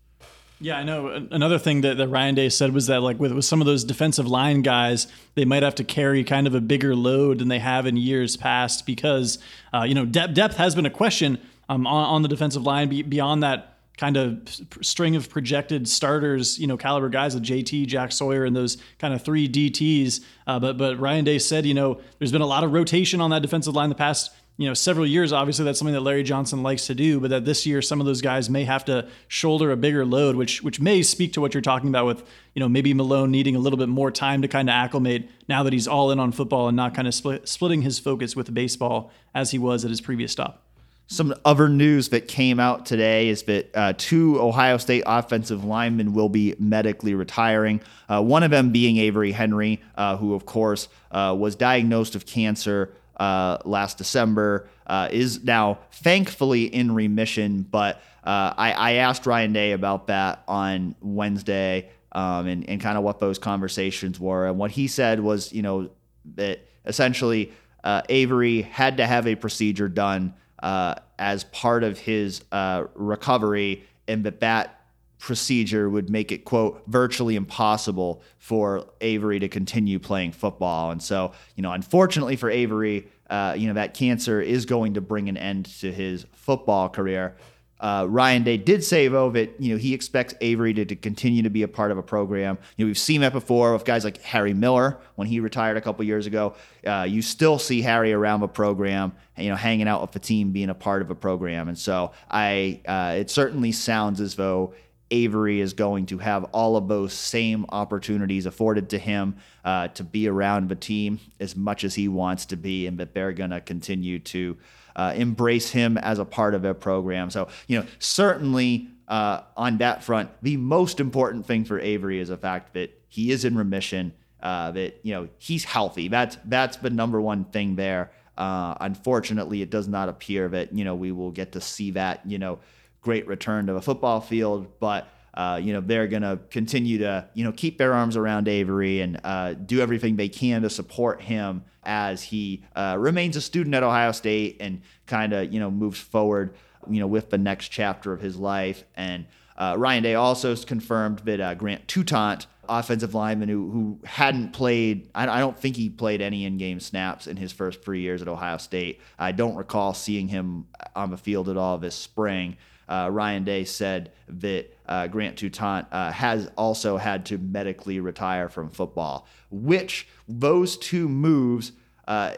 Yeah, I know. Another thing that, that Ryan Day said was that, like, with, with some of those defensive line guys, they might have to carry kind of a bigger load than they have in years past because, uh, you know, depth, depth has been a question um, on, on the defensive line beyond that kind of string of projected starters, you know, caliber guys with JT, Jack Sawyer, and those kind of three DTs. Uh, but but Ryan Day said, you know, there's been a lot of rotation on that defensive line the past you know several years. Obviously, that's something that Larry Johnson likes to do. But that this year, some of those guys may have to shoulder a bigger load, which which may speak to what you're talking about with you know maybe Malone needing a little bit more time to kind of acclimate now that he's all in on football and not kind of split, splitting his focus with baseball as he was at his previous stop. Some other news that came out today is that uh, two Ohio State offensive linemen will be medically retiring. Uh, one of them being Avery Henry, uh, who, of course, uh, was diagnosed with cancer uh, last December, uh, is now thankfully in remission. But I, I, asked Ryan Day about that on Wednesday um, and, and kind of what those conversations were. And what he said was, you know, that essentially Avery had to have a procedure done uh, as part of his uh, recovery, and that that procedure would make it quote virtually impossible for Avery to continue playing football. And so, you know, unfortunately for Avery, uh, you know, that cancer is going to bring an end to his football career. Uh, Ryan Day did say though that you know he expects Avery to, to continue to be a part of a program. You know we've seen that before with guys like Harry Miller when he retired a couple years ago. Uh, you still see Harry around the program, you know, hanging out with the team, being a part of a program, and so I uh, it certainly sounds as though Avery is going to have all of those same opportunities afforded to him uh, to be around the team as much as he wants to be, and that they're going to continue to uh, embrace him as a part of their program. So, you know, certainly uh, on that front, the most important thing for Avery is the fact that he is in remission, uh, that you know he's healthy. That's that's the number one thing there. Uh, unfortunately, it does not appear that you know we will get to see that you know great return to a football field, but. Uh, you know they're going to continue to you know keep their arms around Avery and uh, do everything they can to support him as he uh, remains a student at Ohio State and kind of you know moves forward you know with the next chapter of his life. And uh, Ryan Day also confirmed that uh, Grant Toutant, offensive lineman who who hadn't played, I, I don't think he played any in-game snaps in his first three years at Ohio State. I don't recall seeing him on the field at all this spring. Uh, Ryan Day said that uh, Grant Toutant uh, has also had to medically retire from football, which those two moves uh,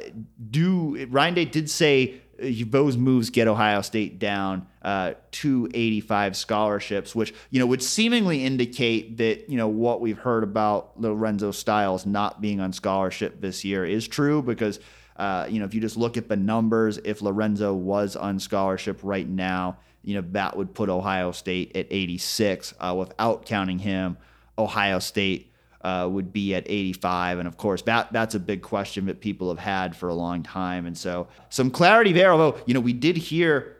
do. Ryan Day did say uh, those moves get Ohio State down uh, to 85 scholarships, which you know would seemingly indicate that you know what we've heard about Lorenzo Styles not being on scholarship this year is true because. Uh, you know, if you just look at the numbers, if Lorenzo was on scholarship right now, you know, that would put Ohio State at 86. Uh, without counting him, Ohio State uh, would be at 85. And of course, that that's a big question that people have had for a long time. And so some clarity there. Although, you know, we did hear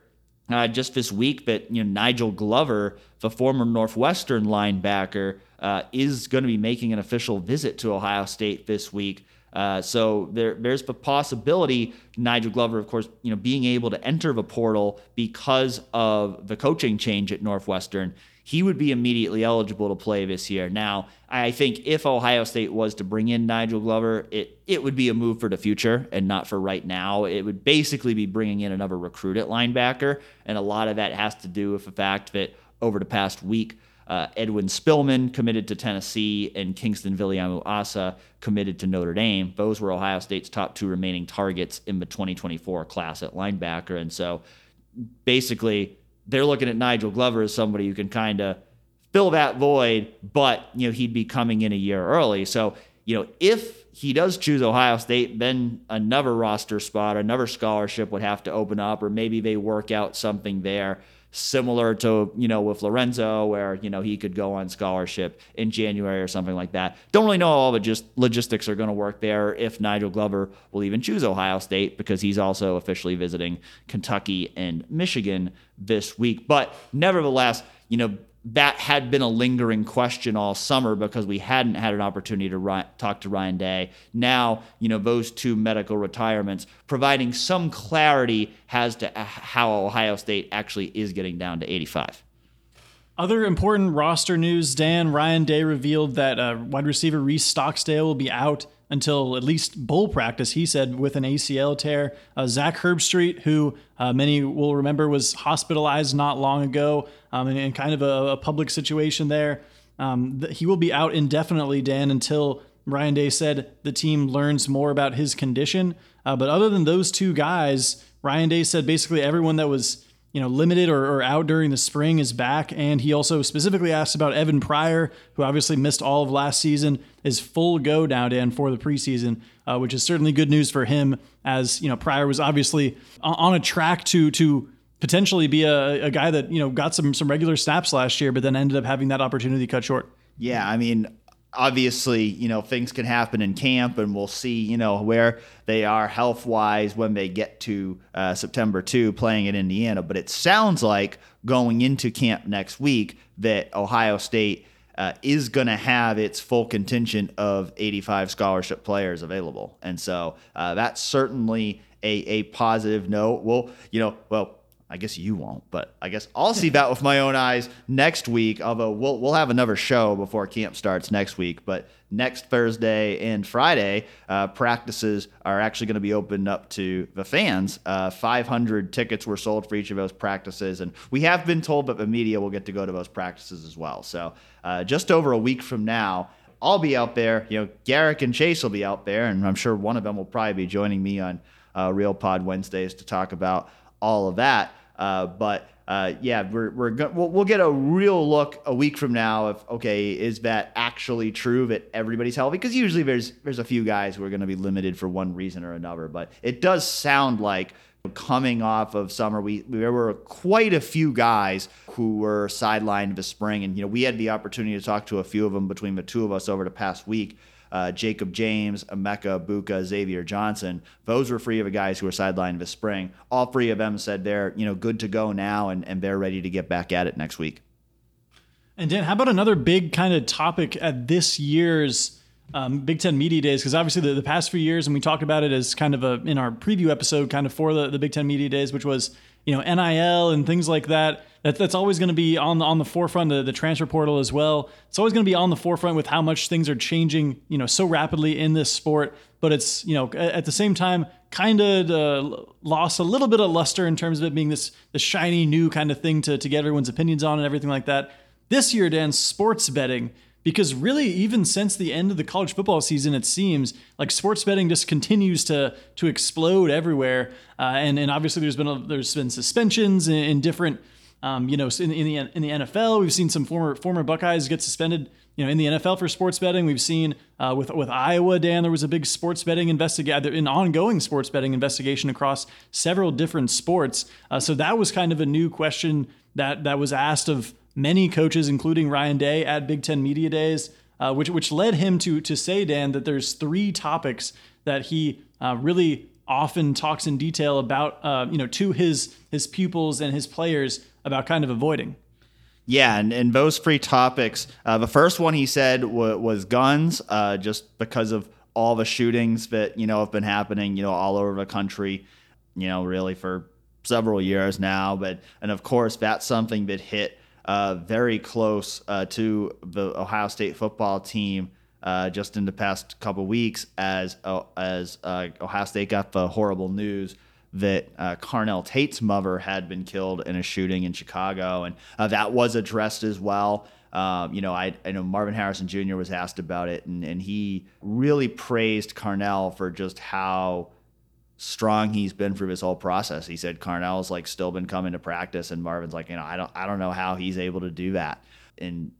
uh, just this week that you know Nigel Glover, the former Northwestern linebacker, uh, is going to be making an official visit to Ohio State this week. Uh, so there, there's the possibility Nigel Glover, of course, you know, being able to enter the portal because of the coaching change at Northwestern, he would be immediately eligible to play this year. Now, I think if Ohio State was to bring in Nigel Glover, it it would be a move for the future and not for right now. It would basically be bringing in another recruit at linebacker, and a lot of that has to do with the fact that over the past week uh, Edwin Spillman committed to Tennessee and Kingston Viliamu-Asa committed to Notre Dame. Those were Ohio State's top two remaining targets in the 2024 class at linebacker. And so basically, they're looking at Nigel Glover as somebody who can kind of fill that void, but you know he'd be coming in a year early. So you know if he does choose Ohio State, then another roster spot, another scholarship would have to open up, or maybe they work out something there similar to you know with Lorenzo, where you know he could go on scholarship in January or something like that. Don't really know all the just logistics are going to work there. If Nigel Glover will even choose Ohio State because he's also officially visiting Kentucky and Michigan this week. But nevertheless, you know that had been a lingering question all summer because we hadn't had an opportunity to ri- talk to Ryan Day. Now, you know, those two medical retirements providing some clarity as to uh, how Ohio State actually is getting down to 85. Other important roster news Dan Ryan Day revealed that uh, wide receiver Reis Stocksdale will be out until at least bowl practice, he said, with an ACL tear. Uh, Zach Herbstreit, who uh, many will remember was hospitalized not long ago um, in, in, kind of a, a public situation there. Um, th- he will be out indefinitely, Dan, until Ryan Day said the team learns more about his condition. Uh, but other than those two guys, Ryan Day said basically everyone that was you know, limited or, or, out during the spring is back. And he also specifically asked about Evan Pryor, who obviously missed all of last season, is full go now, Dan, for the preseason, uh, which is certainly good news for him as, you know, Pryor was obviously on a track to, to potentially be a, a guy that, you know, got some, some regular snaps last year, but then ended up having that opportunity cut short. Yeah. I mean, obviously, you know, things can happen in camp, and we'll see, you know, where they are health wise when they get to uh, September 2 playing in Indiana. But it sounds like going into camp next week that Ohio State uh, is going to have its full contingent of 85 scholarship players available. And so uh, that's certainly a, a positive note. Well, you know, well, I guess you won't, but I guess I'll see that with my own eyes next week. Although we'll we'll have another show before camp starts next week. But next Thursday and Friday, uh, practices are actually going to be opened up to the fans. Uh, 500 tickets were sold for each of those practices, and we have been told that the media will get to go to those practices as well. So uh, just over a week from now. I'll be out there. You know, Garrick and Chase will be out there, and I'm sure one of them will probably be joining me on uh, Real Pod Wednesdays to talk about all of that. Uh, but uh, yeah, we're, we're go- we'll, we'll, get a real look a week from now of okay, is that actually true that everybody's healthy? Because usually there's there's a few guys who are going to be limited for one reason or another, but it does sound like coming off of summer, we there were quite a few guys who were sidelined this spring, and you know we had the opportunity to talk to a few of them between the two of us over the past week uh, Jakob James, Emeka Egbuka, Xavier Johnson. Those were three of the guys who were sidelined this spring. All three of them said they're you know good to go now and, and they're ready to get back at it next week. And Dan, how about another big kind of topic at this year's um, Big Ten Media Days? Because obviously the, the past few years, and we talked about it as kind of a in our preview episode, kind of for the, the Big Ten Media Days, which was you know NIL and things like that. That, that's always going to be on the, on the forefront of the transfer portal as well. It's always going to be on the forefront with how much things are changing, you know, so rapidly in this sport. But it's you know at the same time kind of uh, lost a little bit of luster in terms of it being this the shiny new kind of thing to to get everyone's opinions on and everything like that. This year, Dan, sports betting because really even since the end of the college football season it seems like sports betting just continues to to explode everywhere uh, and and obviously there's been a, there's been suspensions in, in different um, you know in, in, the in the NFL we've seen some former former Buckeyes get suspended you know in the NFL for sports betting. We've seen uh, with with Iowa Dan there was a big sports betting investigation an ongoing sports betting investigation across several different sports. Uh, so that was kind of a new question that that was asked of many coaches, including Ryan Day, at Big Ten Media Days, uh, which which led him to to say, Dan, that there's three topics that he uh, really often talks in detail about, uh, you know, to his his pupils and his players about kind of avoiding. Yeah, and, and those three topics. Uh, the first one he said w- was guns, uh, just because of all the shootings that you know have been happening, you know, all over the country, you know, really for several years now. But and of course, that's something that hit uh, very close uh, to the Ohio State football team uh, just in the past couple weeks as uh, as Ohio State got the horrible news that uh, Carnell Tate's mother had been killed in a shooting in Chicago, and that was addressed as well. Um, you know, I, I, know Marvin Harrison Jr. was asked about it, and, and he really praised Carnell for just how strong he's been through this whole process. He said Carnell's like still been coming to practice, and Marvin's like, you know, I don't, I don't know how he's able to do that. And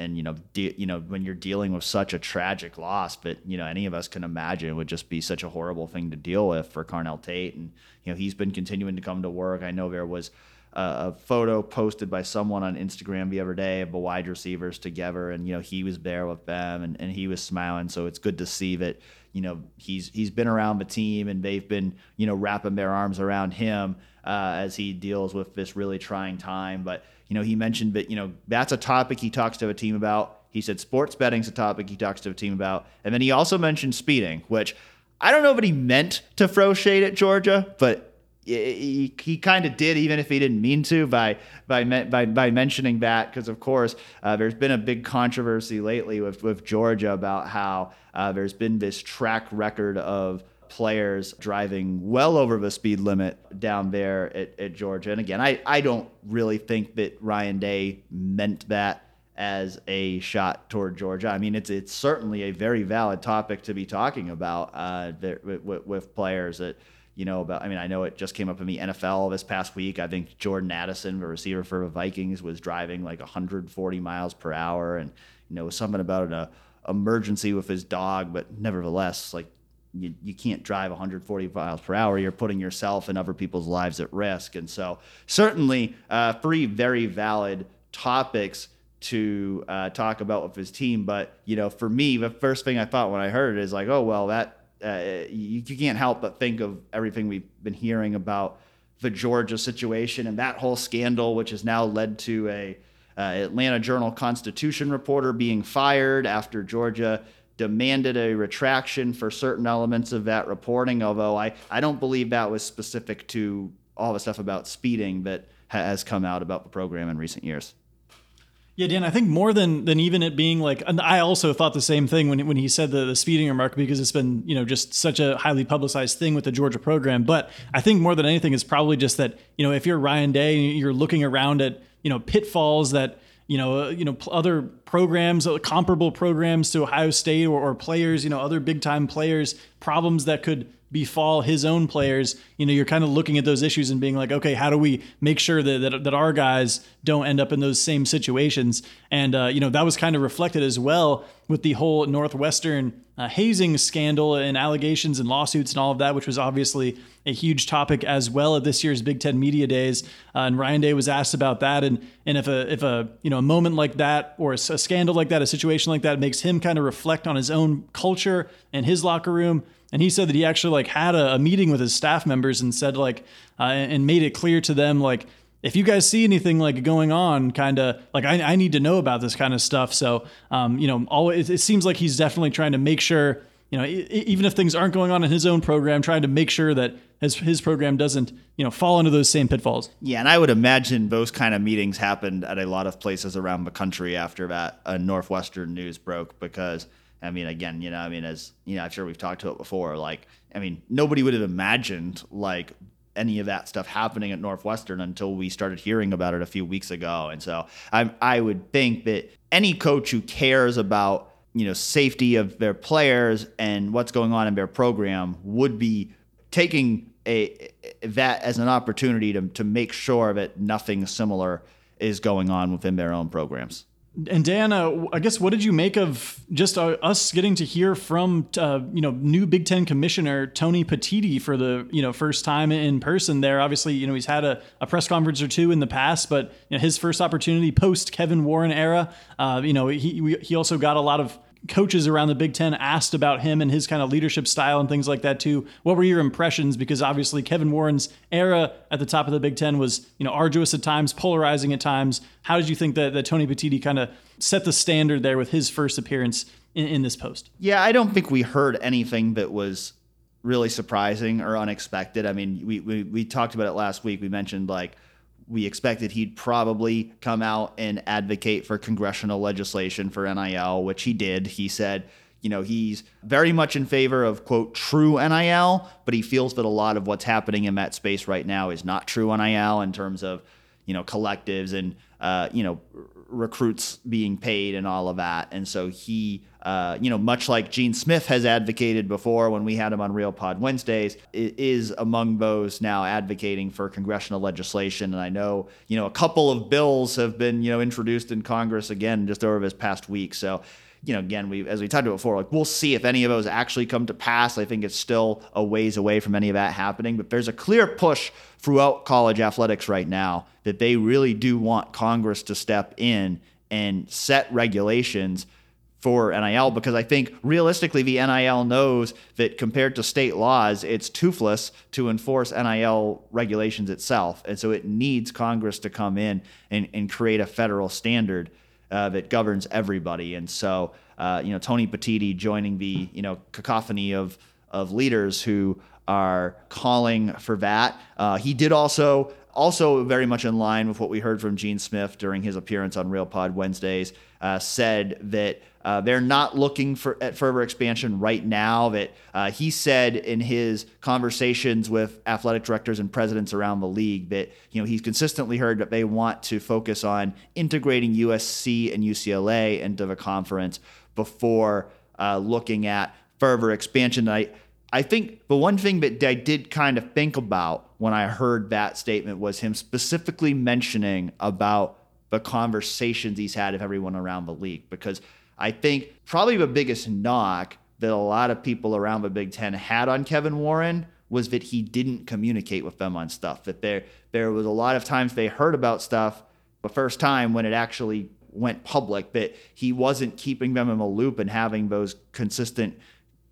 and you know, de- you know, when you're dealing with such a tragic loss, but you know, any of us can imagine would just be such a horrible thing to deal with for Carnell Tate. And you know, he's been continuing to come to work. I know there was a photo posted by someone on Instagram the other day of the wide receivers together, and you know, he was there with them, and, and he was smiling. So it's good to see that you know he's he's been around the team and they've been you know wrapping their arms around him uh, as he deals with this really trying time. But you know he mentioned that you know that's a topic he talks to a team about. He said sports betting's a topic he talks to a team about, and then he also mentioned speeding, which I don't know if he meant to throw shade at Georgia, but he, he kind of did, even if he didn't mean to, by by by, by mentioning that. Because of course, uh, there's been a big controversy lately with with Georgia about how uh, there's been this track record of players driving well over the speed limit down there at, at Georgia. And again, I, I don't really think that Ryan Day meant that as a shot toward Georgia. I mean, it's it's certainly a very valid topic to be talking about uh, with, with players that you know, about, I mean, I know it just came up in the NFL this past week. I think Jordan Addison, the receiver for the Vikings, was driving like 140 miles per hour. And, you know, something about an uh, emergency with his dog, but nevertheless, like, you, you can't drive 140 miles per hour. You're putting yourself and other people's lives at risk. And so, certainly, uh, three very valid topics to uh, talk about with his team. But, you know, for me, the first thing I thought when I heard it is like, oh, well, that uh, you, you can't help but think of everything we've been hearing about the Georgia situation and that whole scandal, which has now led to a uh, Atlanta Journal Constitution reporter being fired after Georgia demanded a retraction for certain elements of that reporting. Although I, I don't believe that was specific to all the stuff about speeding that has come out about the program in recent years. Yeah, Dan, I think more than than even it being like, I also thought the same thing when when he said the, the speeding remark because it's been you know just such a highly publicized thing with the Georgia program. But I think more than anything, it's probably just that you know if you're Ryan Day, and you're looking around at you know pitfalls that you know, uh, you know, other programs, uh, comparable programs to Ohio State or, or players, you know, other big time players, problems that could befall his own players, you know, you're kind of looking at those issues and being like, okay, how do we make sure that that, that our guys don't end up in those same situations? And uh, you know, that was kind of reflected as well with the whole Northwestern uh, hazing scandal and allegations and lawsuits and all of that, which was obviously a huge topic as well at this year's Big Ten Media Days. Uh, and Ryan Day was asked about that, and and if a if a you know a moment like that or a, a scandal like that, a situation like that makes him kind of reflect on his own culture and his locker room. And he said that he actually like had a, a meeting with his staff members and said like uh, and made it clear to them like if you guys see anything like going on kind of like I, I, need to know about this kind of stuff. So um, you know it, it, seems like he's definitely trying to make sure you know even if things aren't going on in his own program trying to make sure that his, his program doesn't you know fall into those same pitfalls yeah and i would imagine those kind of meetings happened at a lot of places around the country after that uh, northwestern news broke because I mean, again, you know, I mean, as you know, I'm sure we've talked to it before. Like, I mean, nobody would have imagined like any of that stuff happening at Northwestern until we started hearing about it a few weeks ago. And so I, I would think that any coach who cares about you know safety of their players and what's going on in their program would be taking a that as an opportunity to to make sure that nothing similar is going on within their own programs. And Dan, uh, I guess what did you make of just uh, us getting to hear from uh, you know new Big Ten commissioner Tony Petitti for the you know first time in person there? Obviously, you know he's had a, a press conference or two in the past, but you know, his first opportunity post Kevin Warren era. Uh, you know he he also got a lot of coaches around the Big Ten asked about him and his kind of leadership style and things like that too. What were your impressions? Because obviously Kevin Warren's era at the top of the Big Ten was you know arduous at times, polarizing at times. How did you think that, that Tony Petitti kind of set the standard there with his first appearance in, in this post? Yeah, I don't think we heard anything that was really surprising or unexpected. I mean, we, we, we talked about it last week. We mentioned like we expected he'd probably come out and advocate for congressional legislation for NIL, which he did. He said, you know, he's very much in favor of, quote, true NIL, but he feels that a lot of what's happening in that space right now is not true NIL in terms of, you know, collectives and, uh, you know, recruits being paid and all of that. And so he, uh, you know, much like Gene Smith has advocated before when we had him on Real Pod Wednesdays, is among those now advocating for congressional legislation. And I know, you know, a couple of bills have been, you know, introduced in Congress again just over this past week. So, you know, again, we as we talked about before, like we'll see if any of those actually come to pass. I think it's still a ways away from any of that happening, but there's a clear push throughout college athletics right now that they really do want Congress to step in and set regulations for NIL because I think realistically the NIL knows that compared to state laws, it's toothless to enforce NIL regulations itself. And so it needs Congress to come in and, and create a federal standard uh, that governs everybody. And so, uh, you know, Tony Petitti joining the, you know, cacophony of, of leaders who are calling for that. Uh, he did also also very much in line with what we heard from Gene Smith during his appearance on Real Pod Wednesdays, uh, said that uh, they're not looking for at further expansion right now. That uh, he said in his conversations with athletic directors and presidents around the league that you know he's consistently heard that they want to focus on integrating USC and UCLA into the conference before uh, looking at further expansion. I I think the one thing that I did kind of think about when I heard that statement was him specifically mentioning about the conversations he's had with everyone around the league. Because I think probably the biggest knock that a lot of people around the Big Ten had on Kevin Warren was that he didn't communicate with them on stuff. That there there was a lot of times they heard about stuff the first time when it actually went public that he wasn't keeping them in a loop and having those consistent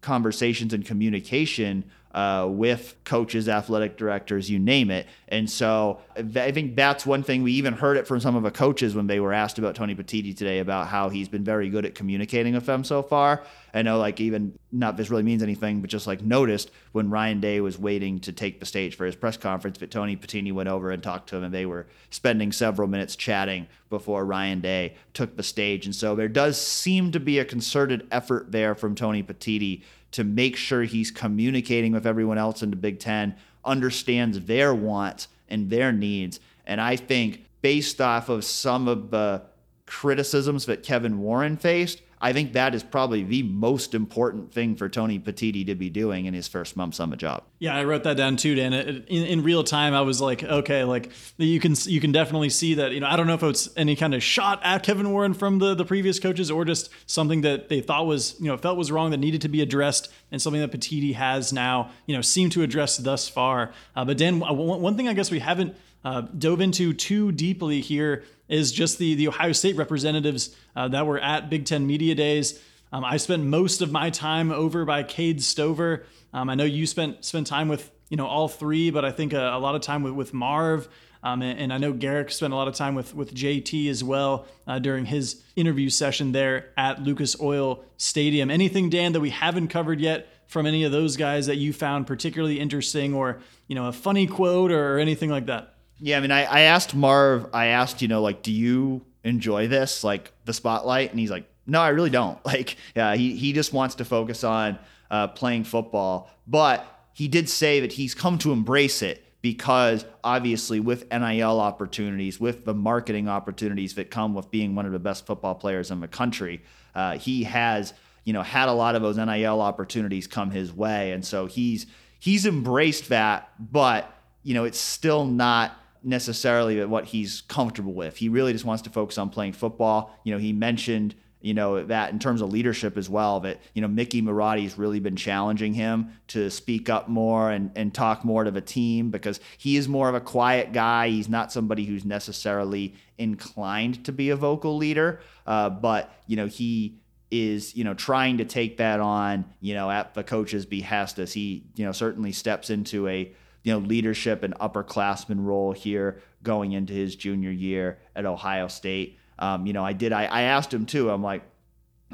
conversations and communication uh, with coaches, athletic directors, you name it. And so I think that's one thing. We even heard it from some of the coaches when they were asked about Tony Petitti today about how he's been very good at communicating with them so far. I know, like, even not this really means anything, but just like noticed when Ryan Day was waiting to take the stage for his press conference, but Tony Petitti went over and talked to him, and they were spending several minutes chatting before Ryan Day took the stage. And so there does seem to be a concerted effort there from Tony Petitti to make sure he's communicating with everyone else in the Big Ten, understands their wants and their needs. And I think based off of some of the criticisms that Kevin Warren faced, I think that is probably the most important thing for Tony Petitti to be doing in his first months on the job. Yeah, I wrote that down too, Dan. In, in real time, I was like, okay, like you can you can definitely see that. You know, I don't know if it's any kind of shot at Kevin Warren from the the previous coaches or just something that they thought was you know felt was wrong that needed to be addressed and something that Petitti has now you know seemed to address thus far. Uh, but Dan, one thing I guess we haven't uh, dove into too deeply here is just the the Ohio State representatives uh, that were at Big Ten Media Days. Um, I spent most of my time over by Cade Stover. Um, I know you spent spent time with you know all three, but I think a, a lot of time with, with Marv. Um, and, and, I know Garrick spent a lot of time with with JT as well uh, during his interview session there at Lucas Oil Stadium. Anything, Dan, that we haven't covered yet from any of those guys that you found particularly interesting, or you know, a funny quote or anything like that? Yeah, I mean, I, I asked Marv, I asked, you know, like, do you enjoy this, like the spotlight? And he's like, no, I really don't. <laughs> Like, yeah, he, he just wants to focus on uh, playing football. But he did say that he's come to embrace it because obviously with NIL opportunities, with the marketing opportunities that come with being one of the best football players in the country, uh, he has, you know, had a lot of those NIL opportunities come his way. And so he's, he's embraced that, but, you know, it's still not necessarily what he's comfortable with. He really just wants to focus on playing football. You know, he mentioned you know that in terms of leadership as well that you know Mickey Marotti's really been challenging him to speak up more and, and talk more to the team because he is more of a quiet guy he's not somebody who's necessarily inclined to be a vocal leader uh, but you know he is you know trying to take that on you know at the coach's behest as he you know certainly steps into a you know leadership and upperclassman role here going into his junior year at Ohio State. Um, you know, I did. I, I asked him too. I'm like,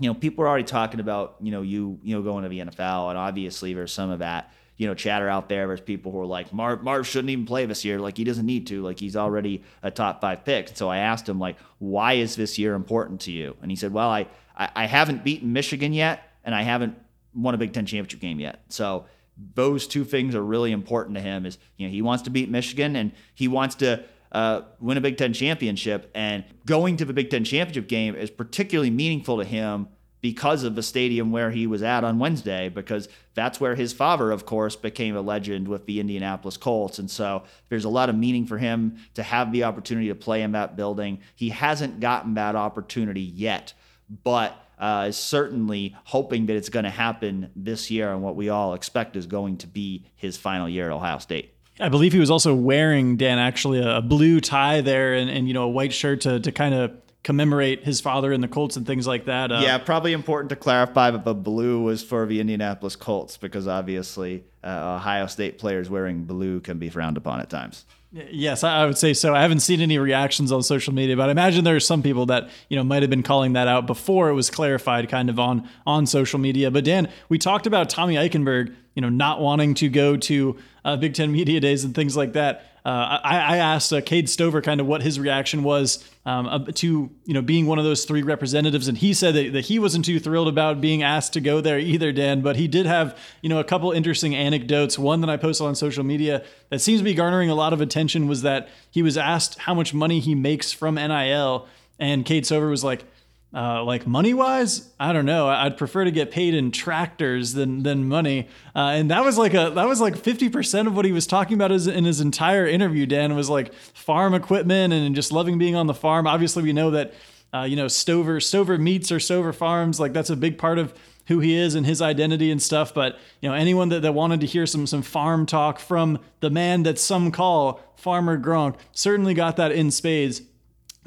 you know, people are already talking about you know you you know going to the NFL, and obviously there's some of that you know chatter out there. There's people who are like, Marv, Marv shouldn't even play this year. Like he doesn't need to. Like he's already a top five pick. So I asked him like, why is this year important to you? And he said, well, I I, I haven't beaten Michigan yet, and I haven't won a Big Ten championship game yet. So those two things are really important to him. Is you know he wants to beat Michigan and he wants to uh, win a Big Ten championship. And going to the Big Ten championship game is particularly meaningful to him because of the stadium where he was at on Wednesday, because that's where his father, of course, became a legend with the Indianapolis Colts. And so there's a lot of meaning for him to have the opportunity to play in that building. He hasn't gotten that opportunity yet, but uh, is certainly hoping that it's going to happen this year, and what we all expect is going to be his final year at Ohio State. I believe he was also wearing Dan actually a blue tie there and, and you know a white shirt to to kind of commemorate his father and the Colts and things like that. Uh, yeah, probably important to clarify that the blue was for the Indianapolis Colts because obviously uh, Ohio State players wearing blue can be frowned upon at times. Yes, I would say so. I haven't seen any reactions on social media, but I imagine there are some people that you know might have been calling that out before it was clarified, kind of on on social media. But Dan, we talked about Tommy Eichenberg, you know, not wanting to go to uh, Big Ten media days and things like that. Uh, I, I, asked uh, Cade Stover kind of what his reaction was um, to you know being one of those three representatives, and he said that, that, he wasn't too thrilled about being asked to go there either, Dan. But he did have you know a couple interesting anecdotes. One that I posted on social media that seems to be garnering a lot of attention was that he was asked how much money he makes from NIL, and Cade Stover was like, uh, like money wise, I don't know. I'd prefer to get paid in tractors than than money. Uh, and that was like a that was like fifty percent of what he was talking about in his entire interview. Dan was like farm equipment and just loving being on the farm. Obviously, we know that uh, you know Stover Stover Meats or Stover Farms. Like that's a big part of who he is and his identity and stuff. But you know, anyone that, that wanted to hear some some farm talk from the man that some call Farmer Gronk certainly got that in spades.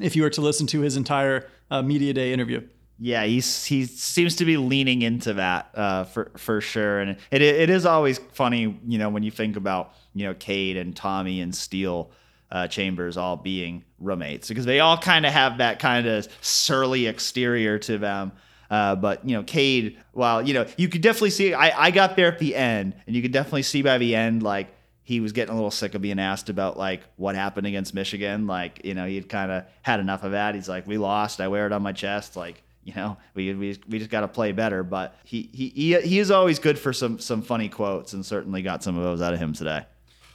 If you were to listen to his entire uh, media day interview. Yeah, he's he seems to be leaning into that uh, for for sure, and it it is always funny, you know, when you think about you know Cade and Tommy and Steele uh, Chambers all being roommates because they all kind of have that kind of surly exterior to them. Uh, but you know, Cade, well, you know, you could definitely see. I, I got there at the end, and you could definitely see by the end, like he was getting a little sick of being asked about like what happened against Michigan. Like, you know, he'd kind of had enough of that. He's like, we lost. I wear it on my chest. Like, you know, we we, we just got to play better. But he, he he he is always good for some some funny quotes, and certainly got some of those out of him today.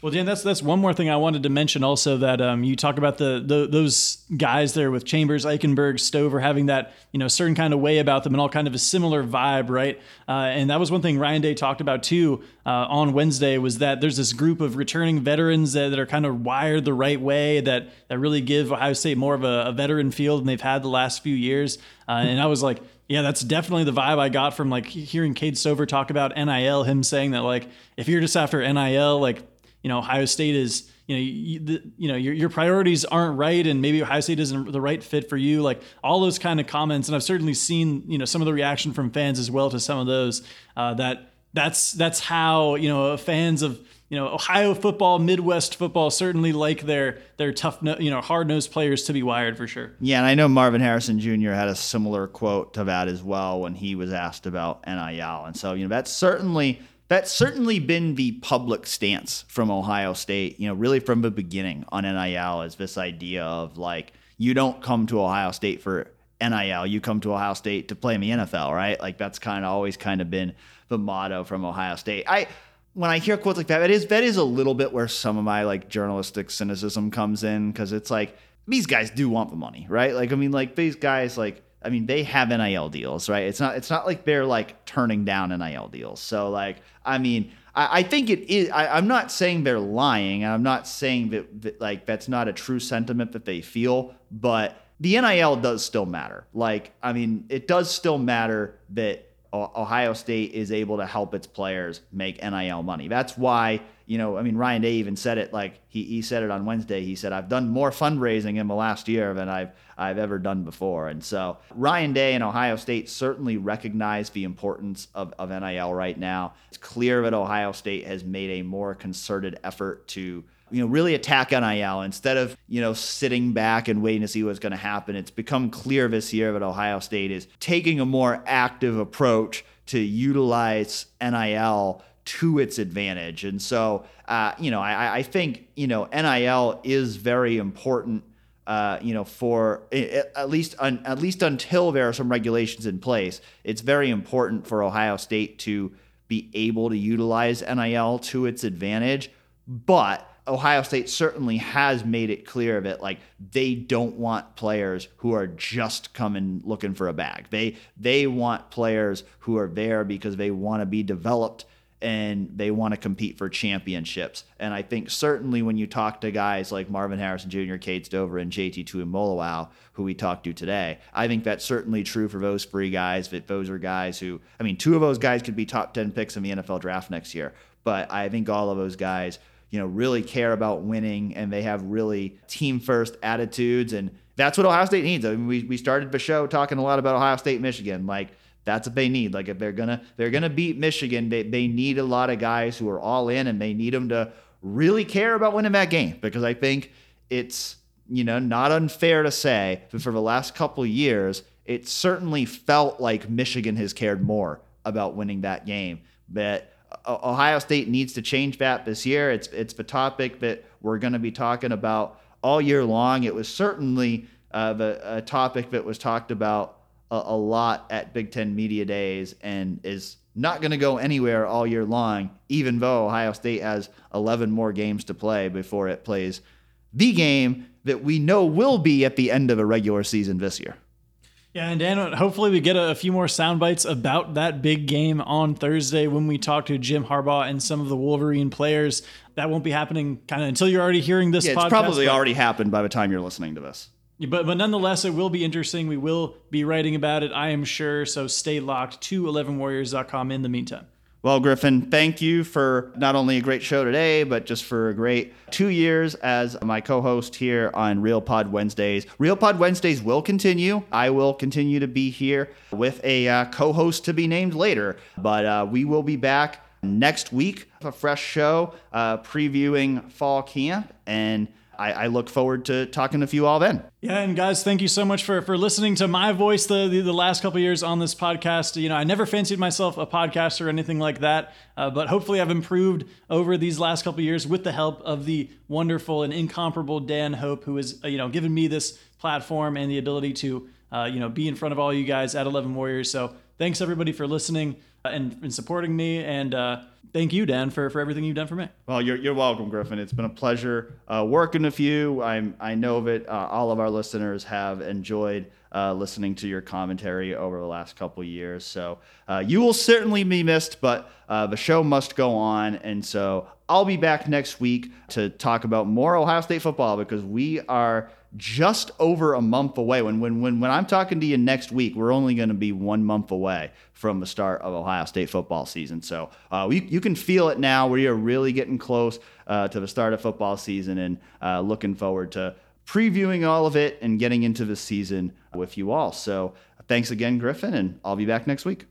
Well, Dan, that's that's one more thing I wanted to mention. Also, that um, you talk about the, the those guys there with Chambers, Eichenberg, Stover having that you know certain kind of way about them and all kind of a similar vibe, right? Uh, and that was one thing Ryan Day talked about too uh, on Wednesday was that there's this group of returning veterans that, that, are kind of wired the right way that that really give Ohio State more of a, a veteran field than they've had the last few years. Uh, and I was like, yeah, that's definitely the vibe I got from like hearing Cade Stover talk about NIL. Him saying that like if you're just after NIL, like you know Ohio State is you know you, the, you know your, your priorities aren't right and maybe Ohio State isn't the right fit for you like all those kind of comments and I've certainly seen you know some of the reaction from fans as well to some of those uh, that that's that's how you know fans of you know Ohio football Midwest football certainly like their their tough you know hard nosed players to be wired for sure yeah and I know Marvin Harrison Jr. had a similar quote to that as well when he was asked about NIL and so you know that's certainly that's certainly been the public stance from Ohio State, you know, really from the beginning on NIL is this idea of like, you don't come to Ohio State for NIL, you come to Ohio State to play in the NFL, right? Like that's kind of always kind of been the motto from Ohio State. I when I hear quotes like that, that is that is a little bit where some of my like journalistic cynicism comes in because it's like these guys do want the money, right? Like I mean, like these guys like I mean, they have NIL deals, right? It's not it's not like they're like turning down NIL deals. So like, I mean, I, I think it is. I, am not saying they're lying. And I'm not saying that, that like that's not a true sentiment that they feel, but the NIL does still matter. Like, I mean, it does still matter that Ohio State is able to help its players make NIL money. That's why, you know, I mean, Ryan Day even said it like he, he said it on Wednesday. He said, I've done more fundraising in the last year than I've I've ever done before. And so Ryan Day and Ohio State certainly recognize the importance of, of NIL right now. It's clear that Ohio State has made a more concerted effort to you know, really attack NIL instead of, you know, sitting back and waiting to see what's going to happen. It's become clear this year that Ohio State is taking a more active approach to utilize NIL to its advantage. And so, uh, you know, I, I think, you know, NIL is very important. Uh, you know, for at least un, at least until there are some regulations in place, it's very important for Ohio State to be able to utilize NIL to its advantage. But Ohio State certainly has made it clear that like they don't want players who are just coming looking for a bag. They they want players who are there because they want to be developed and they want to compete for championships. And I think certainly when you talk to guys like Marvin Harrison Jr., Cade Stover, and JT Tuimoloau, who we talked to today, I think that's certainly true for those three guys. That those are guys who, I mean, two of those guys could be top 10 picks in the NFL draft next year. But I think all of those guys you know, really care about winning and they have really team first attitudes. And that's what Ohio State needs. I mean, we, we started the show talking a lot about Ohio State, Michigan. Like, that's what they need. Like if they're gonna they're gonna beat Michigan, they, they need a lot of guys who are all in and they need them to really care about winning that game. Because I think it's, you know, not unfair to say that for the last couple years, it certainly felt like Michigan has cared more about winning that game. But Ohio State needs to change that this year. It's it's the topic that we're going to be talking about all year long. It was certainly uh, the, a topic that was talked about a, a lot at Big Ten Media Days and is not going to go anywhere all year long, even though Ohio State has 11 more games to play before it plays the game that we know will be at the end of a regular season this year. Yeah, and Dan, hopefully we get a, few more sound bites about that big game on Thursday when we talk to Jim Harbaugh and some of the Wolverine players. That won't be happening kind of until you're already hearing this. Yeah, it's podcast, probably already happened by the time you're listening to this. But but nonetheless, it will be interesting. We will be writing about it, I am sure. So stay locked to 11warriors.com in the meantime. Well, Griffin, thank you for not only a great show today, but just for a great two years as my co host here on Real Pod Wednesdays. Real Pod Wednesdays will continue. I will continue to be here with a uh, co host to be named later, but uh, we will be back next week, with a fresh show uh, previewing fall camp. And I, I, look forward to talking to you all then. Yeah, and guys, thank you so much for for listening to my voice the the, the last couple years on this podcast. You know, I never fancied myself a podcaster or anything like that, uh, but hopefully, I've improved over these last couple years with the help of the wonderful and incomparable Dan Hope, who has uh, you know given me this platform and the ability to uh, you know be in front of all you guys at Eleven Warriors. So thanks everybody for listening and, and supporting me and uh, thank you, Dan, for, for everything you've done for me. Well, you're, you're welcome, Griffin. It's been a pleasure uh, working with you. I'm, I know that uh, all of our listeners have enjoyed uh, listening to your commentary over the last couple years. So uh, you will certainly be missed, but uh, the show must go on. And so I'll be back next week to talk about more Ohio State football because we are just over a month away. When when when when I'm talking to you next week, we're only going to be one month away from the start of Ohio State football season. So uh, you, you can feel it now. We are really getting close uh, to the start of football season, and uh, looking forward to previewing all of it and getting into the season with you all. So thanks again, Griffin, and I'll be back next week.